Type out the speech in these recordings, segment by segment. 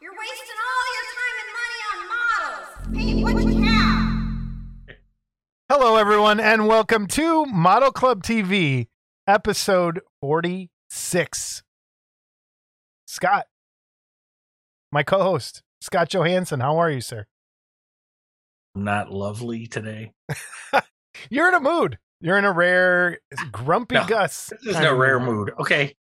You're wasting all your time and money on models. Paint what you have. Hello, everyone, and welcome to Model Club TV, episode 46. Scott, my co host, Scott Johansson. How are you, sir? not lovely today. You're in a mood. You're in a rare, grumpy No, Gus. This is a no of rare mood. Okay.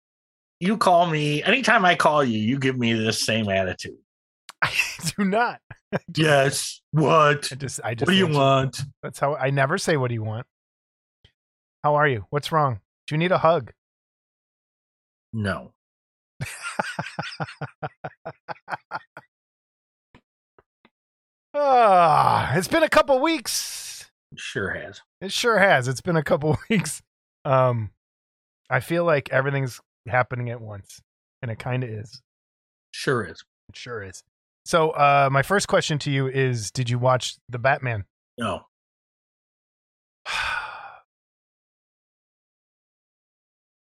You call me anytime I call you, you give me this same attitude. I do not. Yes. What? I just, I just. What do you want? That's how I never say what do you want. How are you? What's wrong? Do you need a hug? No. Ah, it's been a couple weeks. Sure has. It sure has. It's been a couple weeks. Um, I feel like everything's happening at once, and it kind of is. Sure is. It sure is. So, uh, my first question to you is: Did you watch the Batman? No.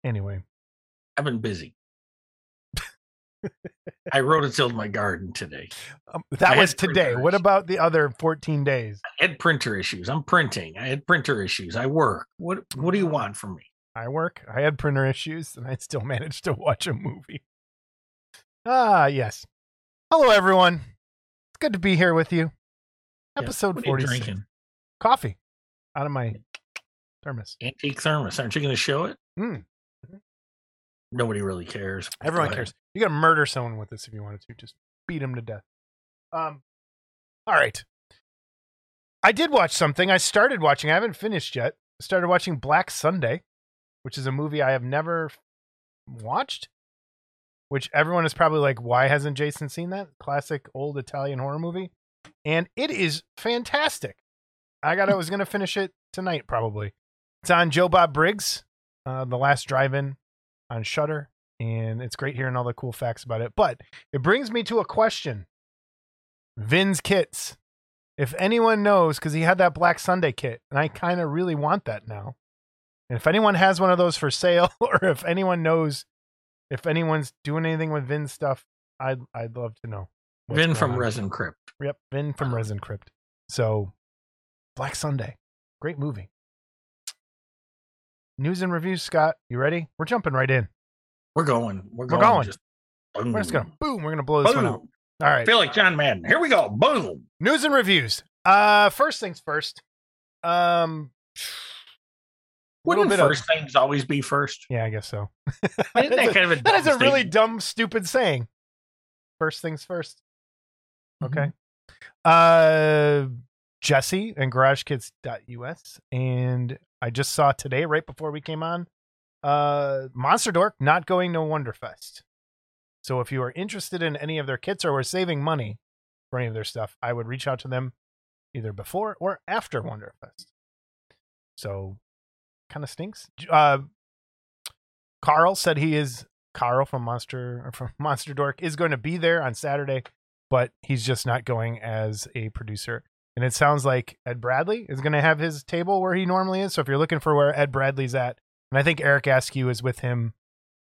anyway, I've been busy. I wrote and tilled my garden today. um, that I was today. What about the other fourteen days? I had printer issues. I'm printing. I had printer issues. I work. What what do you want from me? I work. I had printer issues, and I still managed to watch a movie. Ah, yes. Hello, everyone. It's good to be here with you. Episode what are you forty-six. drinking? Coffee out of my thermos. Antique thermos. Aren't you going to show it? Mm. Nobody really cares. Everyone cares. You got to murder someone with this if you wanted to. Just beat him to death. Um. All right. I did watch something. I started watching. I haven't finished yet. I started watching Black Sunday, which is a movie I have never watched. Which everyone is probably like, why hasn't Jason seen that classic old Italian horror movie? And it is fantastic. I got. I was gonna finish it tonight, probably. It's on Joe Bob Briggs, uh, the last drive-in on Shudder, and it's great hearing all the cool facts about it. But it brings me to a question: Vin's kits. If anyone knows, because he had that Black Sunday kit, and I kind of really want that now. And if anyone has one of those for sale, or if anyone knows, if anyone's doing anything with Vin's stuff, I'd I'd love to know. Vin from on. Resin Crypt. Yep, Vin from. Resin Crypt. So, Black Sunday, great movie. News and reviews, Scott. You ready? We're jumping right in. We're going. We're We're going. going. Just, We're just gonna boom. We're gonna blow this one out. boom. All right. Feel like John Madden. Here we go. Boom. News and reviews. Uh, first things first. Um, Wouldn't bit of- first things always be first? yeah, I guess so. Isn't that kind of a that is a really dumb, stupid saying. First things first. Mm-hmm. Okay. Uh, Jesse and GarageKids.us, and I just saw today, right before we came on, uh, Monster Dork not going to Wonderfest. So if you are interested in any of their kits or were saving money for any of their stuff, I would reach out to them either before or after Wonderfest. So kind of stinks. Uh, Carl said he is Carl from Monster from Monster Dork is going to be there on Saturday, but he's just not going as a producer. And it sounds like Ed Bradley is going to have his table where he normally is. So if you're looking for where Ed Bradley's at, and I think Eric Askew is with him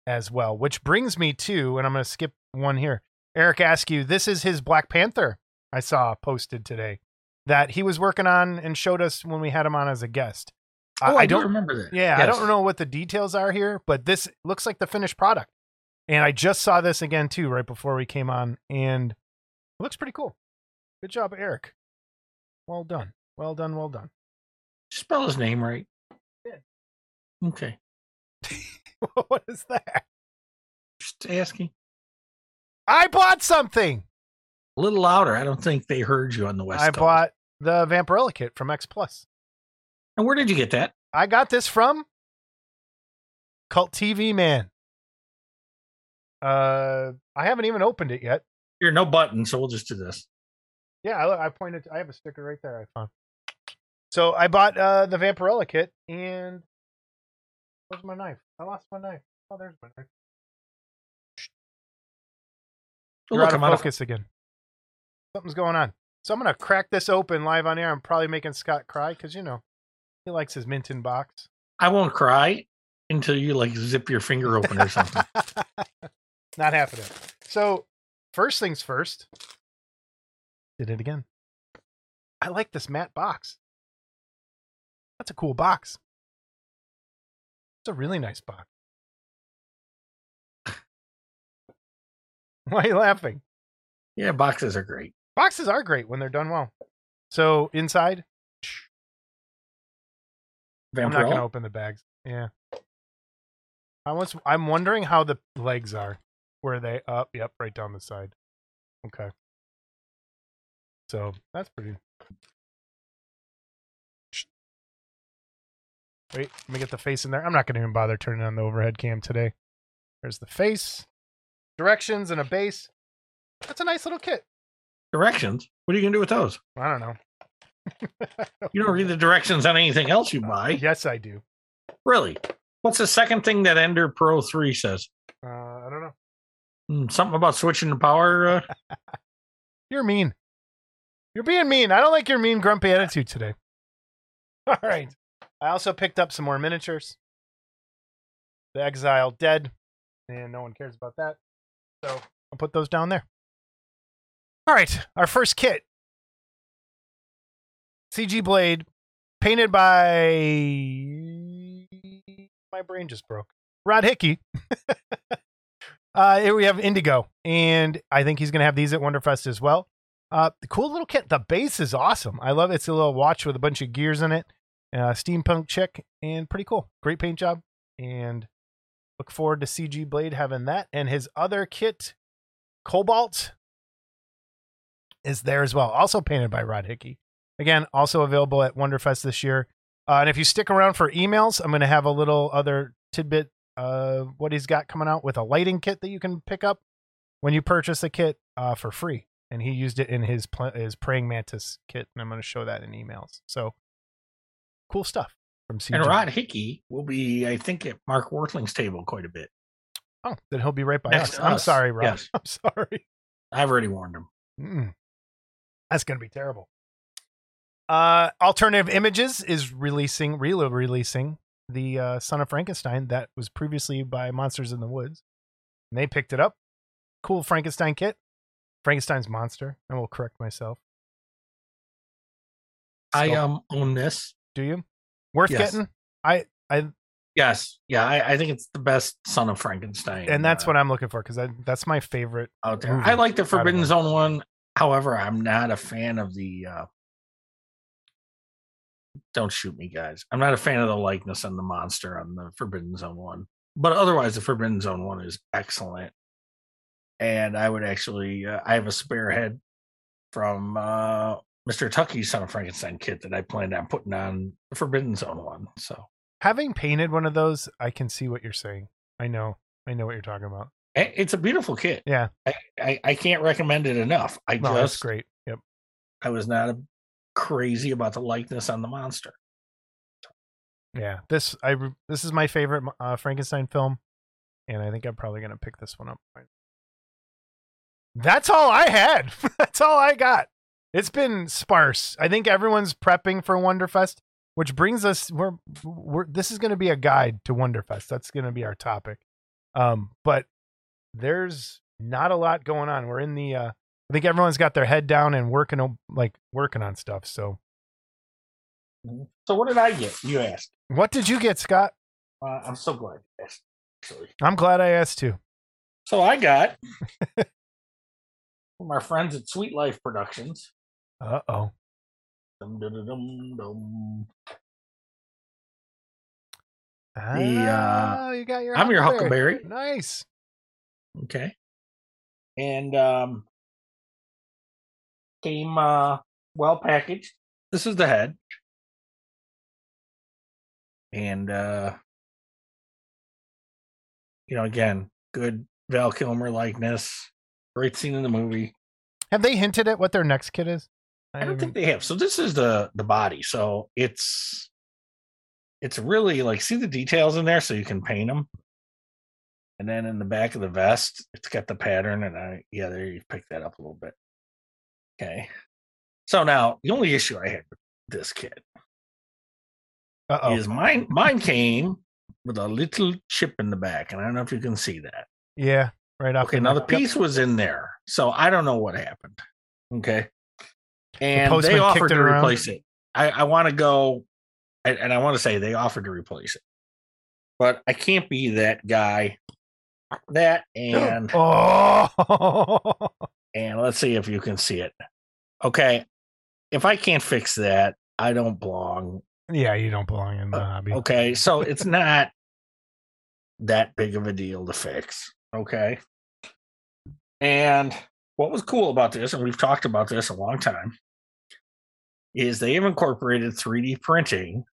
as well, which brings me to, and I'm going to skip one here. Eric Askew, this is his Black Panther I saw posted today that he was working on and showed us when we had him on as a guest. Oh, I, don't do remember that. yeah, I don't know what the details are here, but this looks like the finished product. And I just saw this again too right before we came on, and it looks pretty cool. Good job, Eric. Well done. Well done. Well done. Spell his name right. Did. Okay. what is that? Just asking. I bought something. A little louder. I don't think they heard you on the West I Coast. bought the Vampirella kit from X Plus. And where did you get that? I got this from Cult TV Man. Uh, I haven't even opened it yet. Here, no button, so we'll just do this. Yeah, I, I pointed. I have a sticker right there. I found. So I bought uh, the Vampirella kit, and where's my knife? I lost my knife. Oh, there's my knife. You're look, out of I'm out of focus again. Something's going on. So I'm gonna crack this open live on air. I'm probably making Scott cry because you know he likes his mint in box. I won't cry until you like zip your finger open or something. Not happening. So first things first. Did it again. I like this matte box. That's a cool box. It's a really nice box. Why are you laughing? Yeah, boxes are great. Boxes are great when they're done well. So inside, I'm not going to open the bags. Yeah. I was. I'm wondering how the legs are. Where they up? Yep, right down the side. Okay. So that's pretty. Wait, let me get the face in there. I'm not going to even bother turning on the overhead cam today. There's the face, directions, and a base. That's a nice little kit. Directions? What are you going to do with those? I don't know. You don't read the directions on anything else you buy. Yes, I do. Really? What's the second thing that Ender Pro 3 says? Uh, I don't know. Hmm, something about switching the power? Uh, You're mean. You're being mean. I don't like your mean, grumpy attitude today. All right. I also picked up some more miniatures. The Exile dead, and no one cares about that. So I'll put those down there. All right. Our first kit CG Blade, painted by. My brain just broke. Rod Hickey. uh, here we have Indigo, and I think he's going to have these at Wonderfest as well. Uh, the cool little kit. The base is awesome. I love it. It's a little watch with a bunch of gears in it. Uh, steampunk chick, and pretty cool. Great paint job, and look forward to CG Blade having that. And his other kit, Cobalt, is there as well. Also painted by Rod Hickey. Again, also available at Wonderfest this year. Uh, and if you stick around for emails, I'm going to have a little other tidbit uh, what he's got coming out with a lighting kit that you can pick up when you purchase a kit uh, for free. And he used it in his pl- his praying mantis kit, and I'm going to show that in emails. So cool stuff from CG. and Rod Hickey will be, I think, at Mark Wortling's table quite a bit. Oh, then he'll be right by Next us. I'm sorry, Rob. Yes. I'm sorry. I've already warned him. Mm. That's going to be terrible. Uh, Alternative Images is releasing, re releasing the uh, Son of Frankenstein that was previously by Monsters in the Woods. And they picked it up. Cool Frankenstein kit. Frankenstein's monster. I will correct myself. I So, um own this. do you? Worth Yes. getting? I, I, Yes, yeah, I, I think it's the best Son of Frankenstein, and that's uh, what I'm looking for because that's my favorite. out there. I like the Forbidden. Zone one. However, I'm not a fan of the. uh Don't shoot me, guys. I'm not a fan of the likeness on the monster on the Forbidden Zone one, but otherwise, the Forbidden Zone one is excellent. And I would actually, uh, I have a spare head from uh Mr. Tucky's Son of Frankenstein kit that I planned on putting on the Forbidden Zone one. So Having painted one of those, I can see what you're saying. I know. I know what you're talking about. it's a beautiful kit. Yeah. I, I, I can't recommend it enough. I No, that's just great. Yep. I was not a, crazy about the likeness on the monster. Yeah, this I this is my favorite uh, Frankenstein film, and I think I'm probably gonna pick this one up. That's all I had. That's all I got. It's been sparse. I think everyone's prepping for Wonderfest, which brings us we're we're this is to be a guide to Wonderfest. That's to be our topic. Um, but there's not a lot going on. We're in the uh, I think everyone's got their head down and working like working on stuff. So, So what did I get? You asked. what did you get, Scott? Uh, I'm so glad you asked. Actually, I'm glad I asked too. so I got from our friends at Sweet Life Productions. Uh oh. Dum, dum, dum, dum, dum. Ah, uh, you got your. I'm your Huckleberry. Nice. Okay, and um, came uh well packaged. This is the head, and uh, you know, again, good Val Kilmer likeness. Great scene in the movie. Have they hinted at what their next kit is? I don't even- think they have. So this is the the body. So it's it's really like see the details in there, so you can paint them. And then in the back of the vest, it's got the pattern, and I yeah, there you pick that up a little bit. Okay. So now the only issue I had with this kit Uh-oh. is mine. Mine came with a little chip in the back, and I don't know if you can see that. Yeah, right off. Okay, the now the neck. Yep. piece was in there, So I don't know what happened. Okay. And postman they offered to replace it. I, I want to go and, and I want to say they offered to replace it. But I can't be that guy. That oh. and oh, and let's see if you can see it. Okay. If I can't fix that, I don't belong. yeah, you don't belong in the Uh, hobby. Okay. So it's not that big of a deal to fix. Okay. And what was cool about this, and we've talked about this a long time, is they have incorporated 3D printing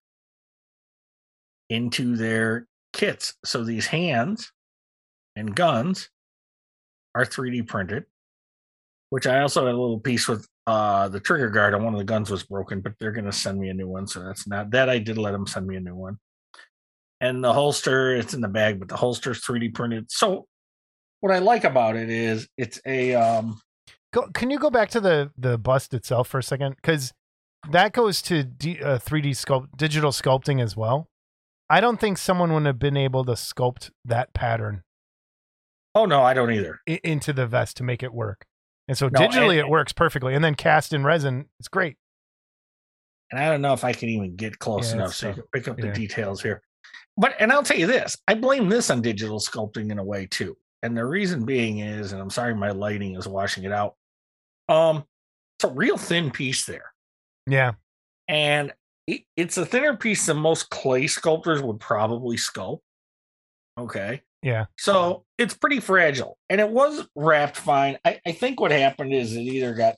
into their kits. So these hands and guns are 3D printed, which I also had a little piece with uh the trigger guard on one of the guns was broken, but they're gonna send me a new one. So that's not that I did let them send me a new one. And the holster, it's in the bag, but the holster's 3D printed. So what I like about it is it's a um Go, can you go back to the the bust itself for a second? Because that goes to D, uh, 3D sculpt, digital sculpting as well. I don't think someone would have been able to sculpt that pattern oh no, I don't either. into the vest to make it work. And so No, digitally, and- it works perfectly. And then cast in resin, it's great. and I don't know if I can even get close Yeah, enough so you can pick up the Yeah. details here. But and I'll tell you this, I blame this on digital sculpting in a way too. And the reason being is, and I'm sorry my lighting is washing it out. Um, it's a real thin piece there. Yeah, And it, it's a thinner piece than most clay sculptors would probably sculpt. Okay. Yeah. So it's pretty fragile. And it was wrapped fine. I, I think what happened is it either got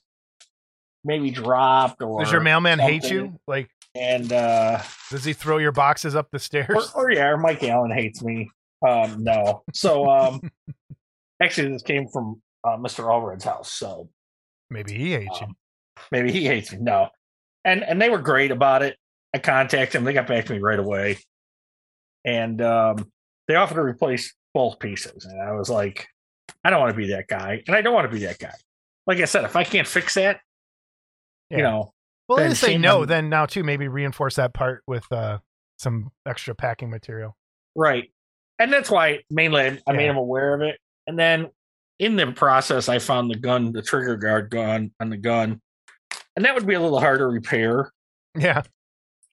maybe dropped or Does your mailman hate you? Like, and uh does he throw your boxes up the stairs? or yeah, or Mike Allen hates me. Um, no. So um actually this came from uh, Mr. Allred's house, so Maybe he hates you. um, maybe he hates me. No. And and they were great about it. I contacted them, they got back to me right away. And um they offered to replace both pieces. And I was like, I don't want to be that guy. And I don't want to be that guy. Like I said, if I can't fix that, you know, Well, then say no. Then now too, maybe reinforce that part with uh, some extra packing material. Right. And that's why mainly I, I made him aware of it. And then in the process, I found the gun, the trigger guard gun on the gun. And that would be a little harder to repair. Yeah,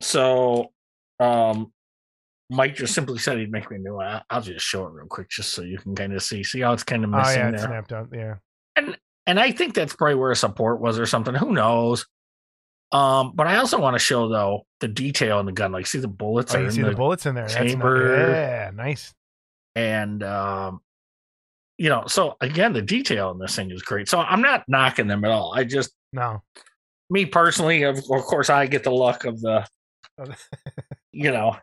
So um Mike just simply said he'd make me a new one. I'll just show it real quick just so you can kind of see. See how it's kind of oh missing yeah, it's there. snapped out. Yeah, And and I think that's probably where a support was or something. Who knows? Um, but I also want to show though the detail in the gun. Like see the bullets oh, you in see the, the bullets in there. Chamber. yeah, nice. and um you know so again the detail in this thing is great so i'm not knocking them at all i just No, me personally of, of course i get the luck of the you know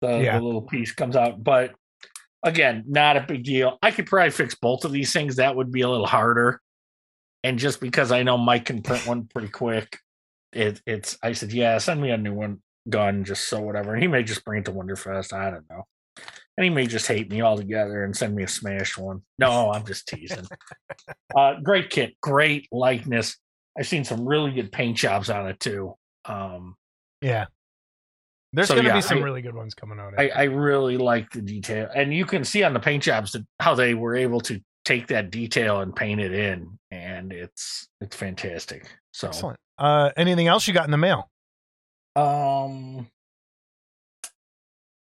the, Yeah. the little piece comes out but again not a big deal. I could probably fix both of these things. That would be a little harder. And just because i know mike can print one pretty quick it, it's i said yeah send me a new one gun just so whatever. And he may just bring it to wonderfest. I don't know. And he may just hate me altogether and send me a smashed one. No i'm just teasing. Uh great kit great likeness. I've seen some really good paint jobs on it too. Um yeah. There's So, gonna yeah, be some I- really good ones coming out. I, I really like the detail, and you can see on the paint jobs that how they were able to take that detail and paint it in, and it's it's fantastic. So, Excellent. Uh, anything else you got in the mail? um,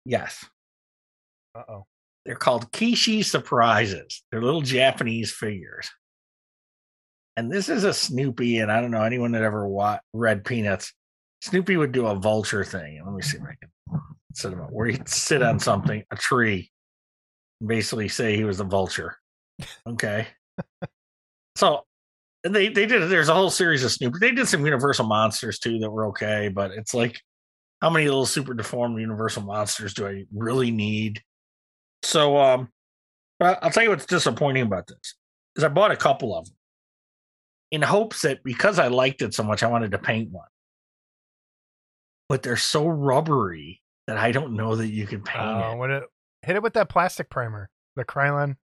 yes, Uh oh. they're called Kishi surprises. They're little Japanese figures, and this is a Snoopy. And I don't know anyone that ever wa- read Peanuts. Snoopy would do a vulture thing. Let me see if I can sit him up, where he'd sit on something, a tree, basically say he was a vulture. Okay. so they they did there's a whole series of Snoopy. They did some Universal monsters too that were okay, but it's like how many little super deformed Universal monsters do I really need? So um but I'll tell you what's disappointing about this is I bought a couple of them in hopes that because I liked it so much, I wanted to paint one. But they're so rubbery that I don't know that you can paint Uh, it. it, hit it with that plastic primer, the Krylon.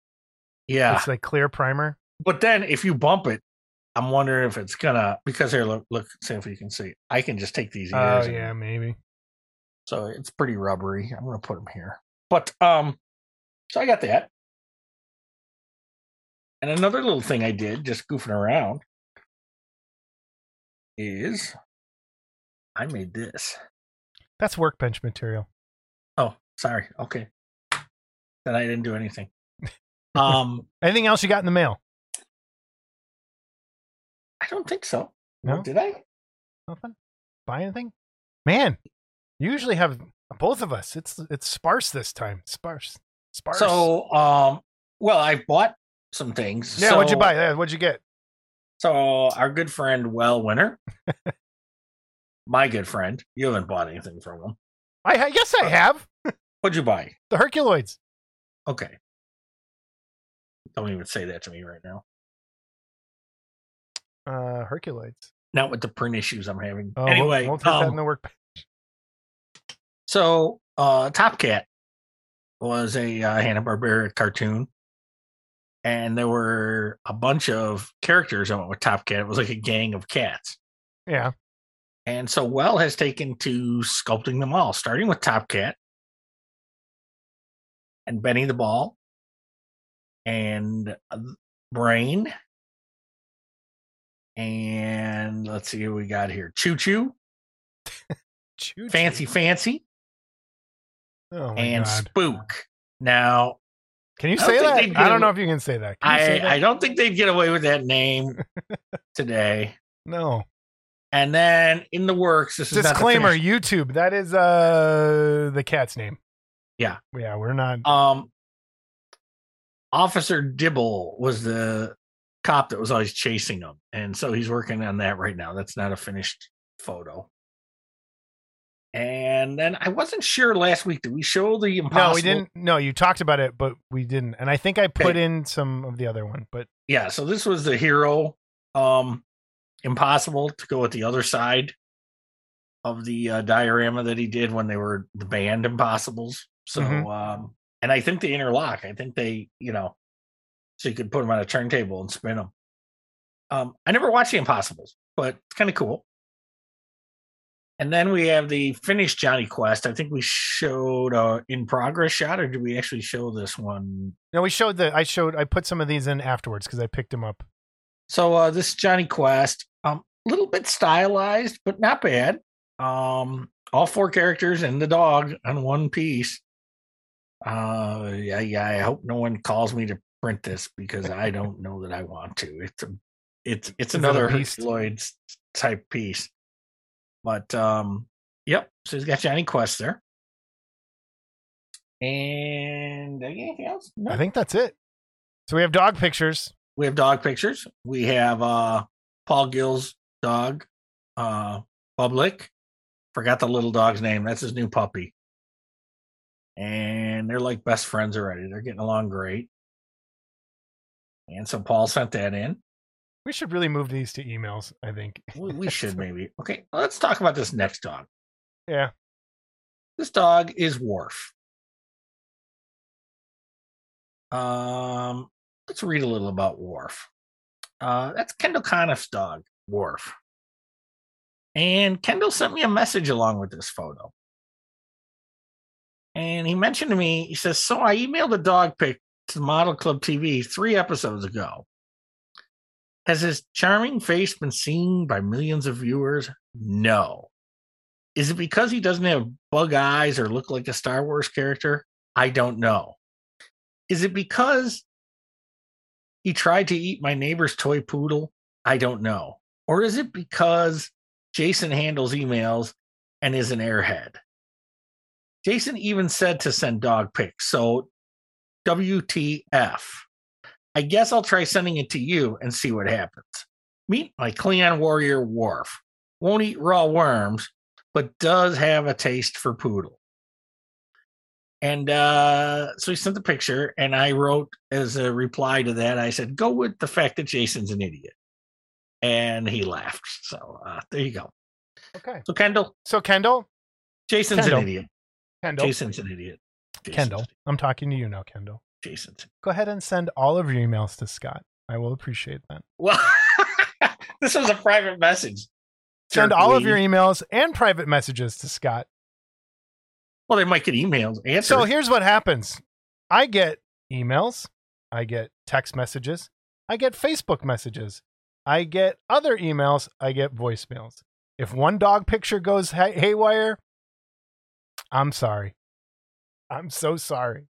Yeah. It's like clear primer. But then if you bump it, I'm wondering if it's gonna because here look look see if you can see. I can just take these Oh ears. and- yeah, maybe. So it's pretty rubbery. I'm gonna put them here. But um so I got that. And another little thing I did, just goofing around, is I made this. That's workbench material. Oh, sorry. Okay. Then I didn't do anything. Um, Anything else you got in the mail? I don't think so. No? Did I? Nothing? Buy anything? Man, you usually have both of us. It's it's sparse this time. Sparse. Sparse. So, um, well, I bought some things. yeah, what'd you buy? What'd you get? So, our good friend, Well Winner, my good friend, you haven't bought anything from him. I yes, I have What'd you buy? the Herculoids. Okay. Don't even say that to me right now. Uh, Herculoids. Not with the print issues I'm having. Oh, we'll- anyway, we'll, that um, in the workbench. So, uh, Top Cat was a uh, Hanna Barbera cartoon, and there were a bunch of characters that went with Top Cat. It was like a gang of cats, Yeah. And so Well has taken to sculpting them all, starting with Top Cat and Benny the Ball and uh, Brain. And let's see who we got here. Choo Choo. Fancy Fancy, Oh and God. Spook. Now, Can you say that? I don't know if you can say that. Can you say that? I don't think they'd get away with that name today. no. And then in the works, this is Disclaimer: YouTube. That is uh the cat's name. Yeah. Yeah, we're not. Um, Officer Dibble was the cop that was always chasing him, and so he's working on that right now. That's not a finished photo. And then I wasn't sure last week. Did we show the impossible? No, we didn't. No, you talked about it, but we didn't. And I think I put Okay. in some of the other one, but Yeah, so this was the hero. Um, impossible to go with the other side of the uh, diorama that he did when they were the band Impossibles. So, Mhm. um, and I think they interlock. I think they, you know, so you could put them on a turntable and spin them. Um, I never watched the Impossibles, but it's kind of cool. And then we have the finished Jonny Quest. I think we showed a in progress shot, or did we actually show this one no, we showed the. I showed. I put some of these in afterwards because I picked them up. So uh this is Jonny Quest. Um a little bit stylized, but not bad. Um all four characters and the dog on one piece. Uh yeah, yeah, I hope no one calls me to print this because I don't know that I want to. It's a it's it's Is another beast? Herculoids type piece. But um yep, so he's got Jonny Quest there. And anything else? No. I think that's it. So we have dog pictures. We have dog pictures. We have uh Paul Gill's dog, uh Public. Forgot the little dog's name. That's his new puppy. And they're like best friends already. They're getting along great. And so Paul sent that in. We should really move these to emails. I think. We, we should maybe. Okay, let's talk about this next dog. Yeah. This dog is Worf. Um, let's read a little about Worf. Uh, that's Kendall Conniff's dog, Worf. And Kendall sent me a message along with this photo. And he mentioned to me, he says, So I emailed a dog pic to Model Club TV three episodes ago. Has his charming face been seen by millions of viewers? No. Is it because he doesn't have bug eyes or look like a Star Wars character? I don't know. Is it because he tried to eat my neighbor's toy poodle? I don't know. Or is it because Jason handles emails and is an airhead? Jason even said to send dog pics. So, WTF. I guess I'll try sending it to you and see what happens. Meet my Klingon warrior Worf. Won't eat raw worms, but does have a taste for poodle. And uh, so he sent the picture, and I wrote as a reply to that, I said, go with the fact that Jason's an idiot. And he laughed. So uh, there you go. Okay. So, Kendall, So Kendall, Jason's Kendall. an idiot. Kendall, Jason's an idiot. Jason's Kendall. an- I'm talking to you now, Kendall. Jason's. Go ahead and send all of your emails to Scott. I will appreciate that. Well, this was a private message. Send Jerk all of your emails and private messages to Scott. Well, they might get emails. So here's what happens I get emails, I get text messages, I get Facebook messages. I get other emails. I get voicemails. If one dog picture goes hay- haywire, I'm sorry. I'm so sorry.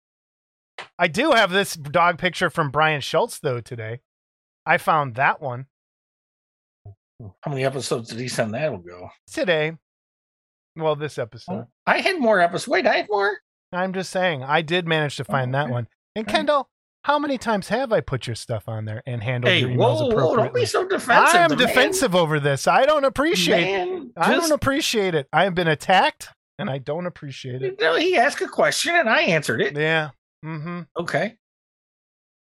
I do have this dog picture from Brian Schultz though today. I found that one How many episodes did he send that ago? today. Well, this episode. I had more episodes. Wait, I had more. I'm just saying, I did manage to find that okay. one. And Kendall, how many times have I put your stuff on there and handled Hey, your emails whoa, whoa, don't be so defensive. I am The man- defensive over this. I don't appreciate. Man, I just- don't appreciate it. I have been attacked, and I don't appreciate it. you know, he asked a question and I answered it. Yeah. Mm-hmm. Okay.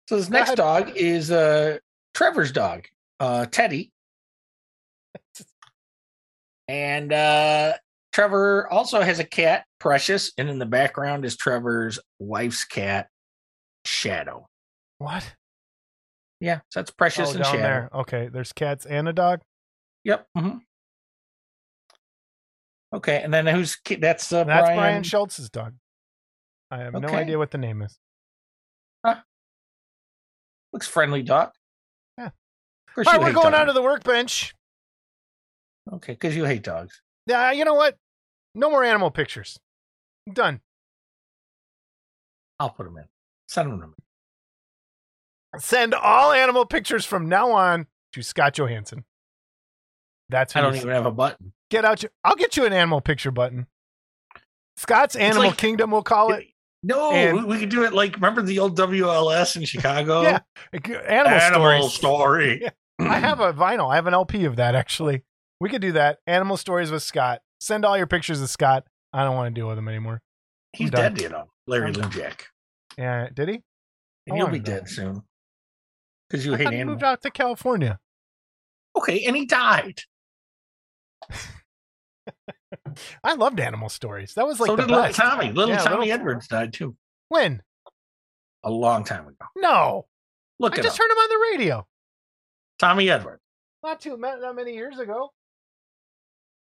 So this next dog is uh Trevor's dog, uh Teddy. And uh Trevor also has a cat, Precious, and in the background is Trevor's wife's cat, Shadow. What? Yeah, so that's Precious oh, and Shadow. there. Okay, there's cats and a dog. Yep. mhm. Okay, and then who's that's uh, That's Brian. Brian Schultz's dog. I have no idea what the name is. Huh. Looks friendly dog. Yeah. All right, we're going dogs. on to the workbench. Okay, because you hate dogs. Yeah, you know what? No more animal pictures. Done. I'll put them in. Send them to me. Send all animal pictures from now on to Scott Johansson. That's who I don't even have a button. get out your. I'll get you an animal picture button. Scott's Animal like- Kingdom, we'll call it. No, And- we, we could do it like remember the old WLS in Chicago? Yeah, Animal, Animal stories. story. Yeah. I have a vinyl. I have an LP of that actually. We could do that. Animal stories with Scott. Send all your pictures to Scott. I don't want to deal with him anymore. He's dead, you know. Larry I'm. Yeah, did he? And wanna be dead soon. Because you I hate thought he animals. moved out to California. Okay, and he died. I loved animal stories. That was like so the did little. Tommy. Little Yeah, Tommy little- Edwards died too. When? A long time ago. No, Look I just heard him on the radio. Tommy Edwards. Not too not many years ago.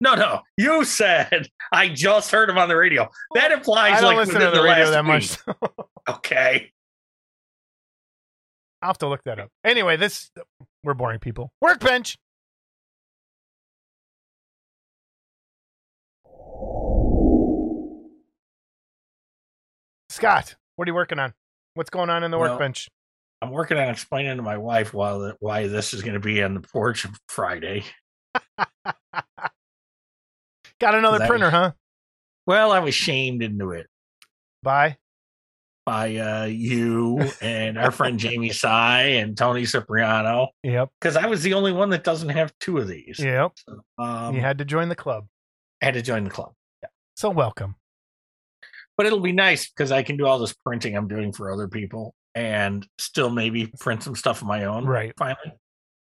No, no. You said I just heard him on the radio. That implies I don't like listen to within the radio that much. Okay. I'll have to look that up. Anyway, this we're boring people. Workbench. Scott, what are you working on? What's going on in the Well, workbench? I'm working on explaining to my wife why why this is going to be on the porch Friday. Got another printer, was- huh? Well, I was shamed into it By? by uh, you and our friend Jamie Sy and Tony Cipriano Yep. because I was the only one that doesn't have two of these. Yep. Um, you had to join the club. I had to join the club, So welcome. but it'll be nice because I can do all this printing I'm doing for other people and still maybe print some stuff of my own. Right. Finally,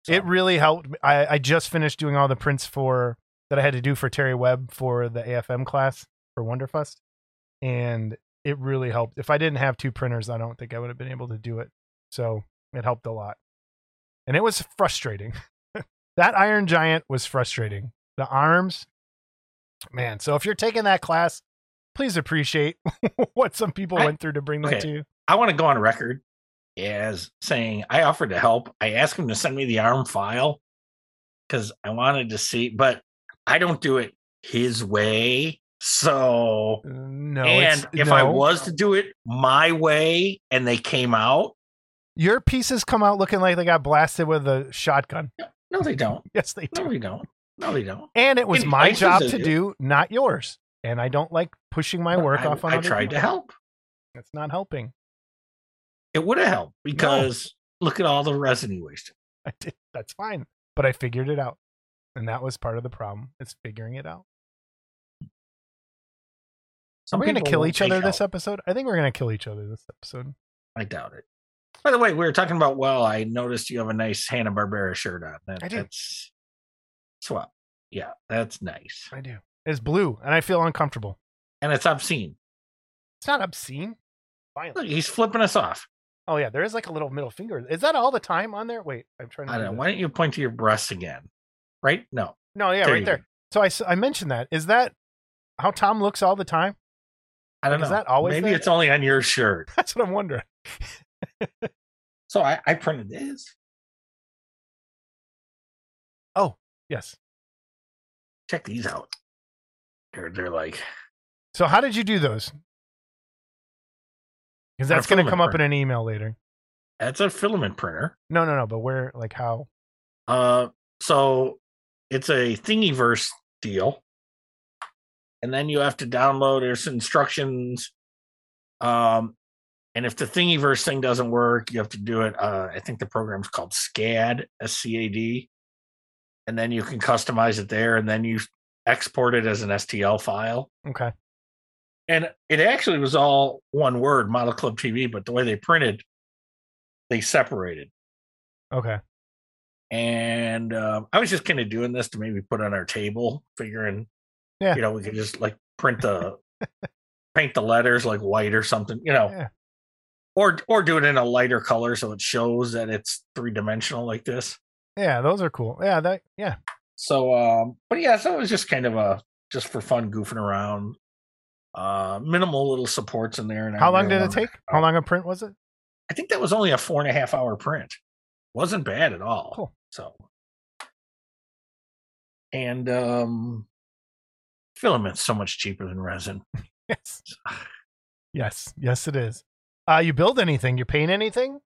So, It really helped. me. I, I just finished doing all the prints for that I had to do for Terry Webb for the AFM class for Wonderfest, and it really helped. If I didn't have two printers, I don't think I would have been able to do it. So it helped a lot, and it was frustrating. that Iron Giant was frustrating. The arms, man. So if you're taking that class, please appreciate what some people I- went through to bring that to you. I want to go on record as saying I offered to help. I asked him to send me the arm file because I wanted to see, but I don't do it his way. So, uh, No, and if I was to do it my way and they came out, your pieces come out looking like they got blasted with a shotgun. no, they don't. Yes, they do. No, they don't. No, they don't. And it was In my job to do. do, not yours. And I don't like pushing my work I, off on I tried people. to help. It's not helping. It would have helped because look at all the resin he wasted. I did. That's fine. But I figured it out. And that was part of the problem. Is figuring it out. Some Are we going to kill each other this episode? I think we're going to kill each other this episode. I doubt it. By the way, we were talking about. Well, I noticed you have a nice Hanna Barbera shirt on. That, I do. That's swell. Yeah, that's nice, I do. It's blue, and I feel uncomfortable. and it's obscene. It's not obscene. Violent. Look, he's flipping us off. Oh yeah, there is like a little middle finger. Is that all the time on there? Wait, I'm trying to. I do don't know. Why don't you point to your breasts again? right? No. No, yeah, there right there. Go. So I, I mentioned that. Is that how Tom looks all the time? I don't like, know. Is that always? Maybe there? it's only on your shirt. That's what I'm wondering. so I, I printed this. Oh yes. Check these out. They're they're like. So how did you do those? Because that's going to come printer. up in an email later. That's a filament printer. No, no, no. But where, like, how? Uh, so it's a Thingiverse deal, and then you have to download. There's instructions. Um, and if the Thingiverse thing doesn't work, you have to do it. Uh, I think the program's called SCAD, S C A D, and then you can customize it there, and then you export it as an STL file. Okay. And it actually was all one word, Model Club TV, but the way they printed, they separated. Okay. And um, I was just kind of doing this to maybe put on our table, figuring, Yeah. you know, we could just like print the paint the letters like white or something, you know, Yeah. or or do it in a lighter color so it shows that it's three dimensional like this. Yeah, those are cool. Yeah, that. Yeah. So, um, but yeah, so it was just kind of a just for fun goofing around. Uh, minimal little supports in there. And How long every did it take? How long a print was it? I think that was only a four and a half hour print. Wasn't bad at all. Cool. So, and um, filament's so much cheaper than resin. Yes. Yes. Yes, it is. Uh, you build anything? You paint anything?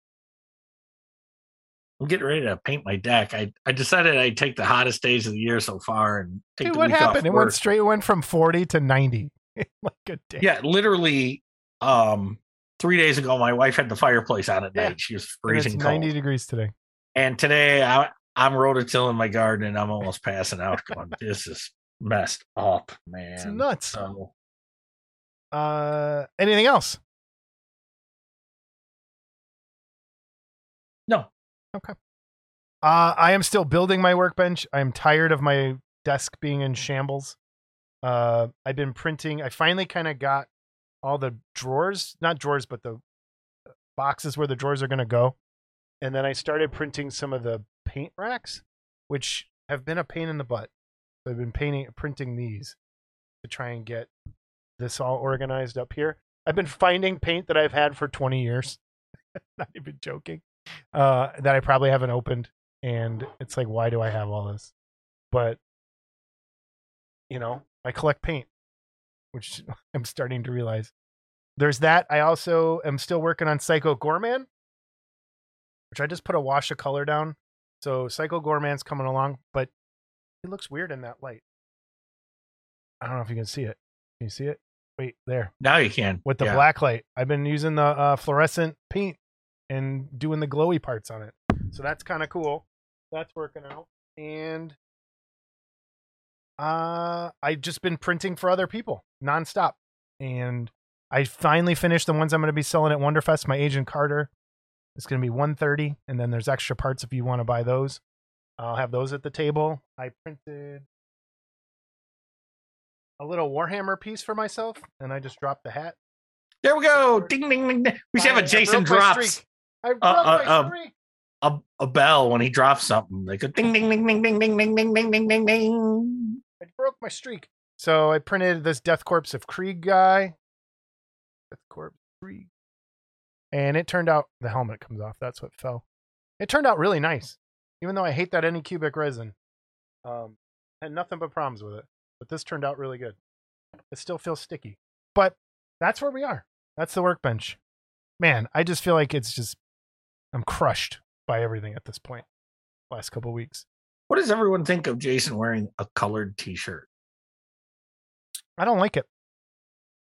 I'm getting ready to paint my deck. I, I decided I'd take the hottest days of the year so far and take Dude, what happened? It went straight. It went from forty to ninety. like a day. Yeah, literally. Um, three days ago, my wife had the fireplace on at Yeah. night. She was freezing cold. ninety degrees today. And today, I, I'm rototilling my garden, and I'm almost passing out. Going, this is messed up, man. It's nuts. So Uh, anything else? no, Okay. Uh, I am still building my workbench. I'm tired of my desk being in shambles. Uh, I've been printing. I finally kind of got all the drawers, not drawers, but the boxes where the drawers are going to go. And then I started printing some of the paint racks, which have been a pain in the butt. So I've been painting, printing these to try and get this all organized up here. I've been finding paint that I've had for 20 years. not even joking. Uh, that I probably haven't opened and it's like why do i have all this but you know i collect paint which i'm starting to realize there's that i also am still working on psycho goreman which i just put a wash of color down so psycho goreman's coming along but it looks weird in that light i don't know if you can see it can you see it wait there now you can with the Yeah. black light. I've been using the uh, fluorescent paint and doing the glowy parts on it. So that's kind of cool. That's working out. And uh I've just been printing for other people nonstop. And I finally finished the ones I'm going to be selling at Wonderfest. My agent Carter. It's going to be 130 and then there's extra parts if you want to buy those. I'll have those at the table. I printed a little Warhammer piece for myself and I just dropped the hat There we go. Ding ding ding. ding. We should have a Jason drops. I broke uh, my uh, streak. a, a bell when he drops something. They go ding ding ding ding ding ding ding ding ding ding ding ding. I broke my streak. So I printed this Death Korps of Krieg guy. Death Korps Krieg. And it turned out the helmet comes off. That's what fell. It turned out really nice. Even though I hate that Anycubic resin. Um had nothing but problems with it. But this turned out really good. It still feels sticky. But that's where we are. That's the workbench. Man, I just feel like it's just I'm crushed by everything at this point. Last couple weeks. What does everyone think of Jason wearing a colored T-shirt? I don't like it.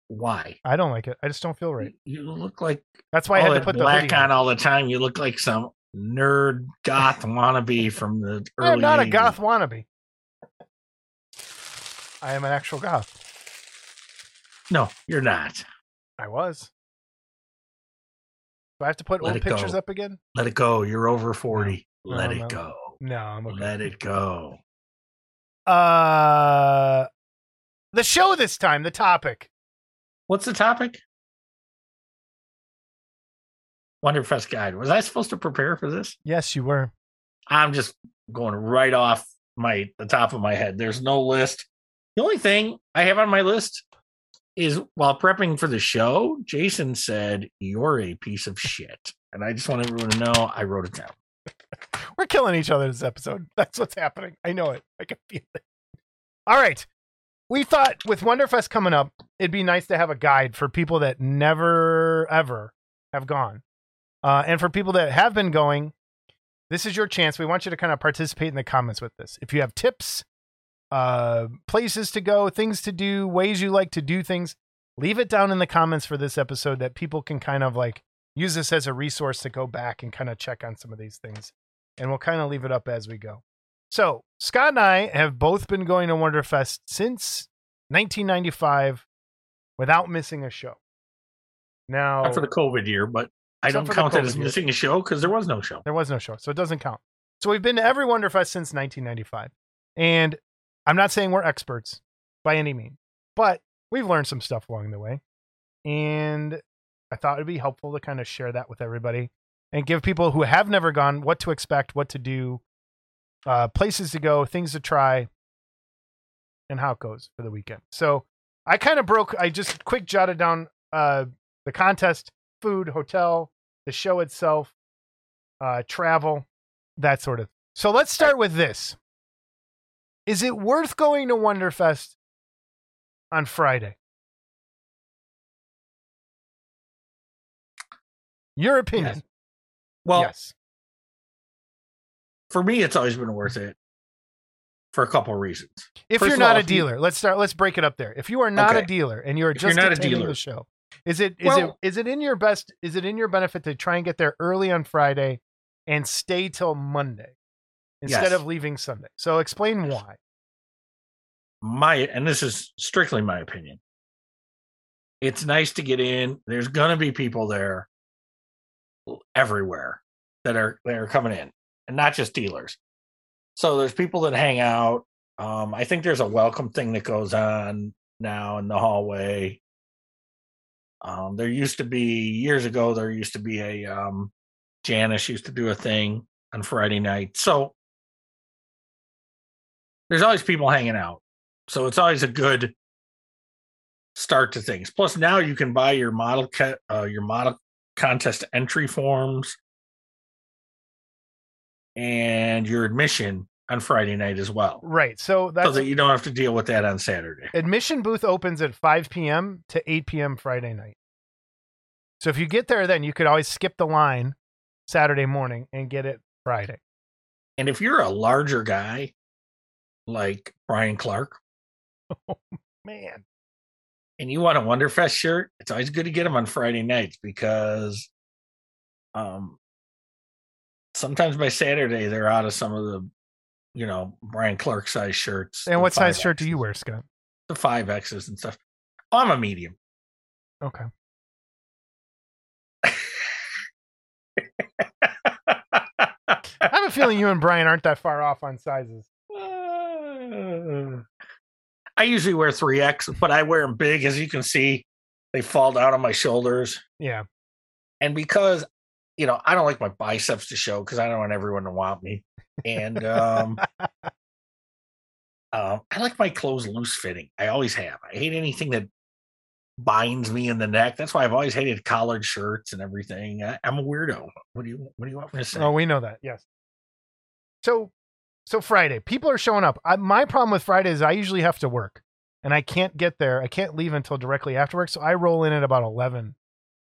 Why? I don't like it. I just don't feel right. You look like That's why I had to put the black hoodie on all the time. You look like some nerd goth wannabe from the early. I am not a goth wannabe. I am an actual goth. No, you're not. I was. Do I have to put Let old pictures go. up again? Let it go. You're over forty. No, Let no, it no. go. No, I'm okay. Let it go. Uh, the show this time. The topic. What's the topic? Wonderfest guide. Was I supposed to prepare for this? Yes, you were. I'm just going right off my the top of my head. There's no list. The only thing I have on my list is while prepping for the show, Jason said, You're a piece of shit. And I just want everyone to know I wrote it down. We're killing each other this episode. That's what's happening. I know it. I can feel it. All right. We thought with Wonderfest coming up, it'd be nice to have a guide for people that never, ever have gone. Uh, and for people that have been going, this is your chance. We want you to kind of participate in the comments with this. If you have tips, uh, places to go, things to do, ways you like to do things, leave it down in the comments for this episode that people can kind of like use this as a resource to go back and kind of check on some of these things. And we'll kind of leave it up as we go. So, Scott and I have both been going to Wonderfest since 1995 without missing a show. Now, Not for the COVID year, but I don't count that as COVID year. missing a show because there was no show. There was no show, so it doesn't count. So we've been to every Wonderfest since 1995, and I'm not saying we're experts by any means, but we've learned some stuff along the way, and I thought it'd be helpful to kind of share that with everybody and give people who have never gone what to expect, what to do, uh, places to go, things to try, and how it goes for the weekend. So I kind of broke. I just quick jotted down uh, the contest, food, hotel, the show itself, uh, travel, that sort of. So let's start with this. Is it worth going to Wonderfest on Friday? Your opinion? Yes. Well, yes. For me, it's always been worth it for a couple of reasons. If first you're not all, a you- dealer, let's start. Let's break it up there. If you are not a dealer and you're If you're just not a dealer- the show, is it is Well- it is it in your best? Is it in your benefit to try and get there early on Friday and stay till Monday instead Yes. of leaving Sunday? So explain why. My and this is strictly my opinion. It's nice to get in. There's gonna be people there everywhere that are that are coming in, and not just dealers. So there's people that hang out. Um, I think there's a welcome thing that goes on now in the hallway. Um, there used to be years ago. There used to be a um, Janice used to do a thing on Friday night. So there's always people hanging out. So it's always a good start to things. Plus, now you can buy your model co- uh, your model contest entry forms and your admission on Friday night as well, Right. So so that's that you don't have to deal with that on Saturday. admission booth opens at 5 p.m. to 8 p.m. Friday night. So if you get there, then you could always skip the line Saturday morning and get it Friday. And if you're a larger guy like Brian Clark Man, and you want a Wonderfest shirt, it's always good to get them on Friday nights because um sometimes by Saturday they're out of some of the you know Brian Clark size shirts. and what size 5Xs, shirt do you wear, Scott? The five X's and stuff. I'm a medium. Okay. I have a feeling you and Brian aren't that far off on sizes. I usually wear three X, but I wear them big, as you can see. They fall down on my shoulders, Yeah. and because you know I don't like my biceps to show because I don't want everyone to want me, and um, um, I like my clothes loose fitting. I always have. I hate anything that binds me in the neck. That's why I've always hated collared shirts and everything. I, I'm a weirdo. What do you What do you want me to say? Oh, we know that. Yes. So, so Friday, people are showing up. I, my problem with Friday is I usually have to work, and I can't get there. I can't leave until directly after work. So I roll in at about eleven,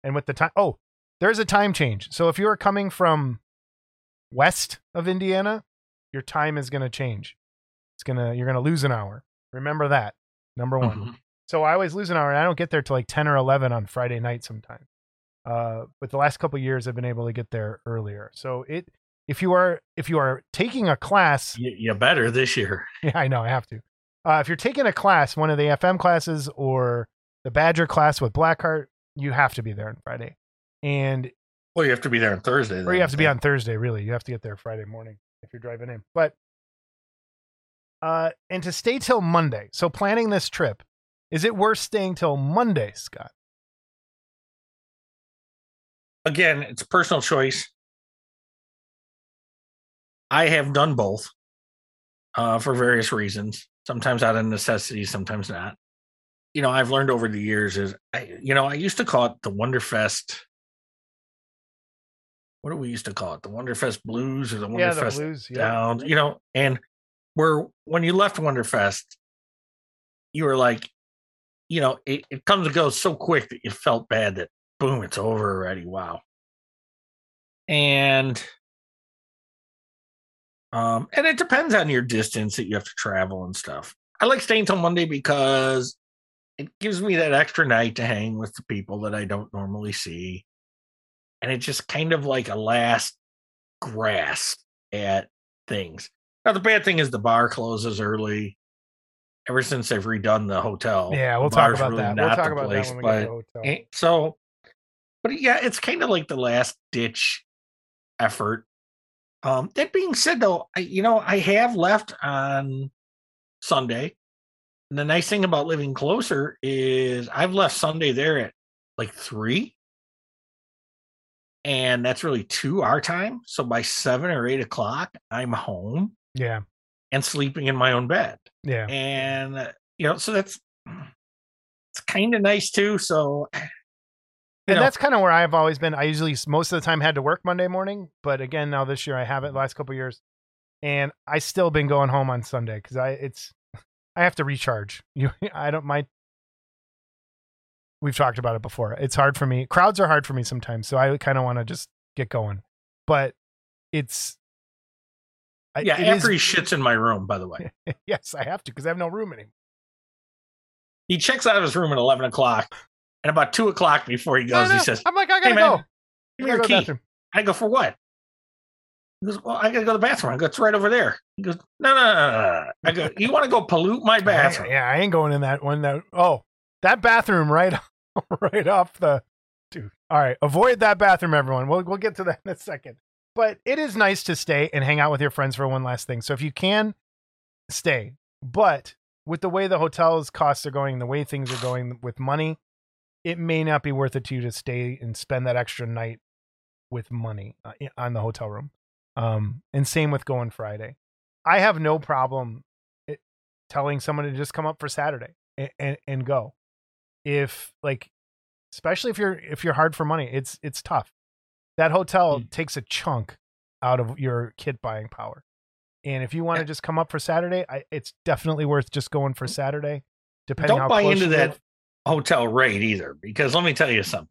and with the time, oh, there's a time change. So if you're coming from west of Indiana, your time is going to change. It's gonna you're gonna lose an hour. Remember that. Number one. Mhm. So I always lose an hour, and I don't get there till like ten or eleven on Friday night sometimes. Uh, but the last couple of years, I've been able to get there earlier. So it, if you are if you are taking a class, You, you better this year. yeah, I know I have to. Uh, if you're taking a class, one of the FM classes or the Badger class with Blackheart, you have to be there on Friday, and Well, you have to be there on Thursday. or you have to be on Thursday. Really, you have to get there Friday morning if you're driving in. But uh, and to stay till Monday. So planning this trip, is it worth staying till Monday, Scott? again, it's a personal choice. I have done both uh, for various reasons. Sometimes out of necessity, sometimes not. You know, I've learned over the years is, I, you know, I used to call it the Wonderfest what do we used to call it? The Wonderfest Blues or the yeah, Wonderfest blues. Yeah. down, you know, and where when you left Wonderfest, you were like, you know, it, it comes and goes so quick that you felt bad that boom, it's over already. Wow. And um, and it depends on your distance that you have to travel and stuff. I like staying till Monday because it gives me that extra night to hang with the people that I don't normally see. And it's just kind of like a last grasp at things. Now the bad thing is the bar closes early. Ever since they've redone the hotel, Yeah, we'll talk about really that. We'll not talk about place, that when we get to but the hotel. Eh, So, but yeah, it's kind of like the last ditch effort. Um, that being said, though, I you know I have left on Sunday. And the nice thing about living closer is I've left Sunday there at like three, and that's really two our time. So by seven or eight o'clock, I'm home Yeah, and sleeping in my own bed yeah. and uh, you know so that's it's kind of nice too so And know, that's kind of where I've always been. I usually most of the time had to work Monday morning, but again now this year I haven't. Last couple years, and I still been going home on Sunday because I it's I have to recharge. You I don't my. We've talked about it before. It's hard for me. Crowds are hard for me sometimes, so I kind of want to just get going. But it's I- yeah it after is- he shits in my room by the way yes, I have to because I have no room anymore. he checks out of his room at 11 o'clock and about 2 o'clock before he goes he says I'm like, I gotta hey man go. give I me your go key bathroom. i go for what he goes well i gotta go to the bathroom i go it's right over there he goes no no no, no, no. i go you want to go pollute my bathroom Yeah, I ain't going in that one. That oh, that bathroom right, right off the dude. All right, avoid that bathroom, everyone. We'll we'll get to that in a second. But it is nice to stay and hang out with your friends for one last thing. So if you can, stay. But with the way the hotels costs are going, the way things are going with money, it may not be worth it to you to stay and spend that extra night with money uh, on the hotel room. Um, and same with going Friday. I have no problem it, telling someone to just come up for Saturday and, and, and go. If like, especially if you're if you're hard for money, it's it's tough. That hotel Mm. takes a chunk out of your kit buying power. And if you want to just come up for Saturday, I, it's definitely worth just going for Saturday. Depending how don't buy into that hotel rate either because let me tell you something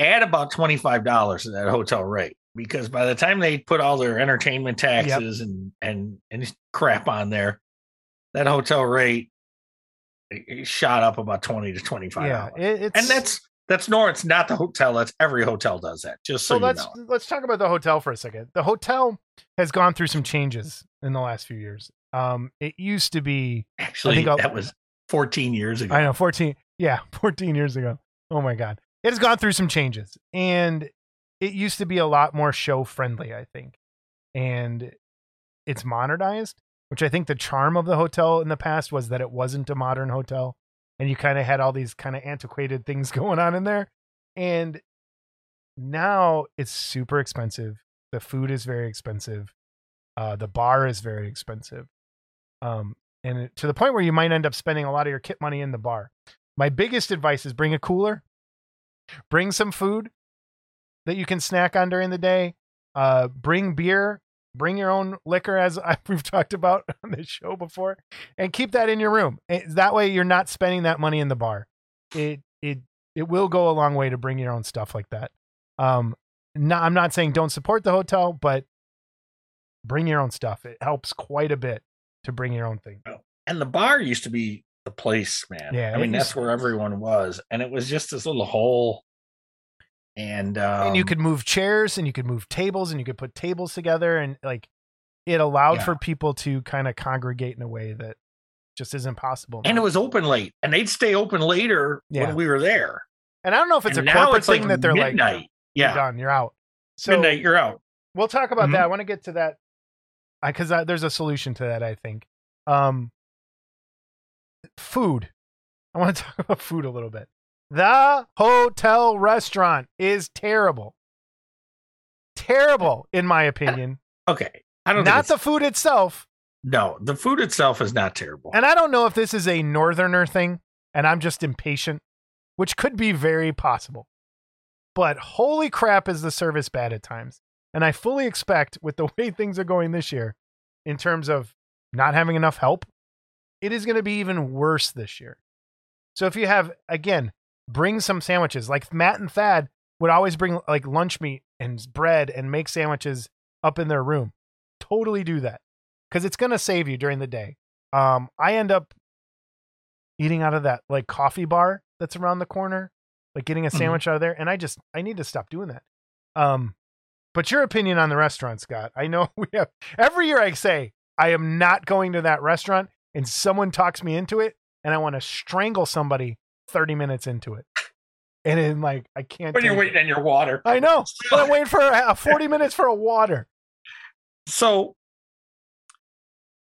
add about $25 to that hotel rate because by the time they put all their entertainment taxes and and and crap on there that hotel rate shot up about 20 to 25 Yeah, it, and that's that's nor it's not the hotel that's every hotel does that just so, so let's know let's talk about the hotel for a second. The hotel has gone through some changes in the last few years. Um, it used to be actually think I'll- that was 14 years ago I know 14 yeah 14 years ago. Oh my god, it has gone through some changes, and it used to be a lot more show friendly. I think, and it's modernized, which I think the charm of the hotel in the past was that it wasn't a modern hotel, and you kind of had all these kind of antiquated things going on in there, and now it's super expensive. The food is very expensive. Uh, the bar is very expensive. Um, and to the point where you might end up spending a lot of your kit money in the bar. My biggest advice is bring a cooler, bring some food that you can snack on during the day. Uh, bring beer, bring your own liquor, as I, we've talked about on the show before, and keep that in your room. Eh, That way, you're not spending that money in the bar. It it it will go a long way to bring your own stuff like that. Um, no, I'm not saying don't support the hotel, but bring your own stuff. It helps quite a bit to bring your own thing. and the bar used to be the place, man. Yeah, I mean that's where everyone was, and it was just this little hole. And um, and you could move chairs and you could move tables and you could put tables together and like it allowed Yeah. for people to kind of congregate in a way that just isn't possible. and it was open late, and they'd stay open later Yeah. when we were there. and I don't know if it's and a corporate it's thing like that they're midnight. like, you're yeah, done, you're out. So midnight, you're out. we'll talk about Mhm. that. I want to get to that because there's a solution to that. I think. Um, food. I want to talk about food a little bit. The hotel restaurant is terrible. Terrible, in my opinion. Okay, I don't. Not the food itself, no. The food itself is not terrible. and I don't know if this is a northerner thing, and I'm just impatient, which could be very possible. but holy crap, is the service bad at times. And I fully expect, with the way things are going this year, in terms of not having enough help, it is going to be even worse this year. So if you have, again, bring some sandwiches. Like Matt and Thad would always bring like lunch meat and bread and make sandwiches up in their room. Totally do that because it's going to save you during the day. Um, I end up eating out of that like coffee bar that's around the corner, like getting a Mhm. sandwich out of there. And I just, I need to stop doing that. Um, but your opinion on the restaurant, Scott? I know we have every year I say I am not going to that restaurant and someone talks me into it and I want to strangle somebody 30 minutes into it. And then like I can't when you're it. waiting on your water. I know. But I'm waiting for a, 40 minutes for a water. So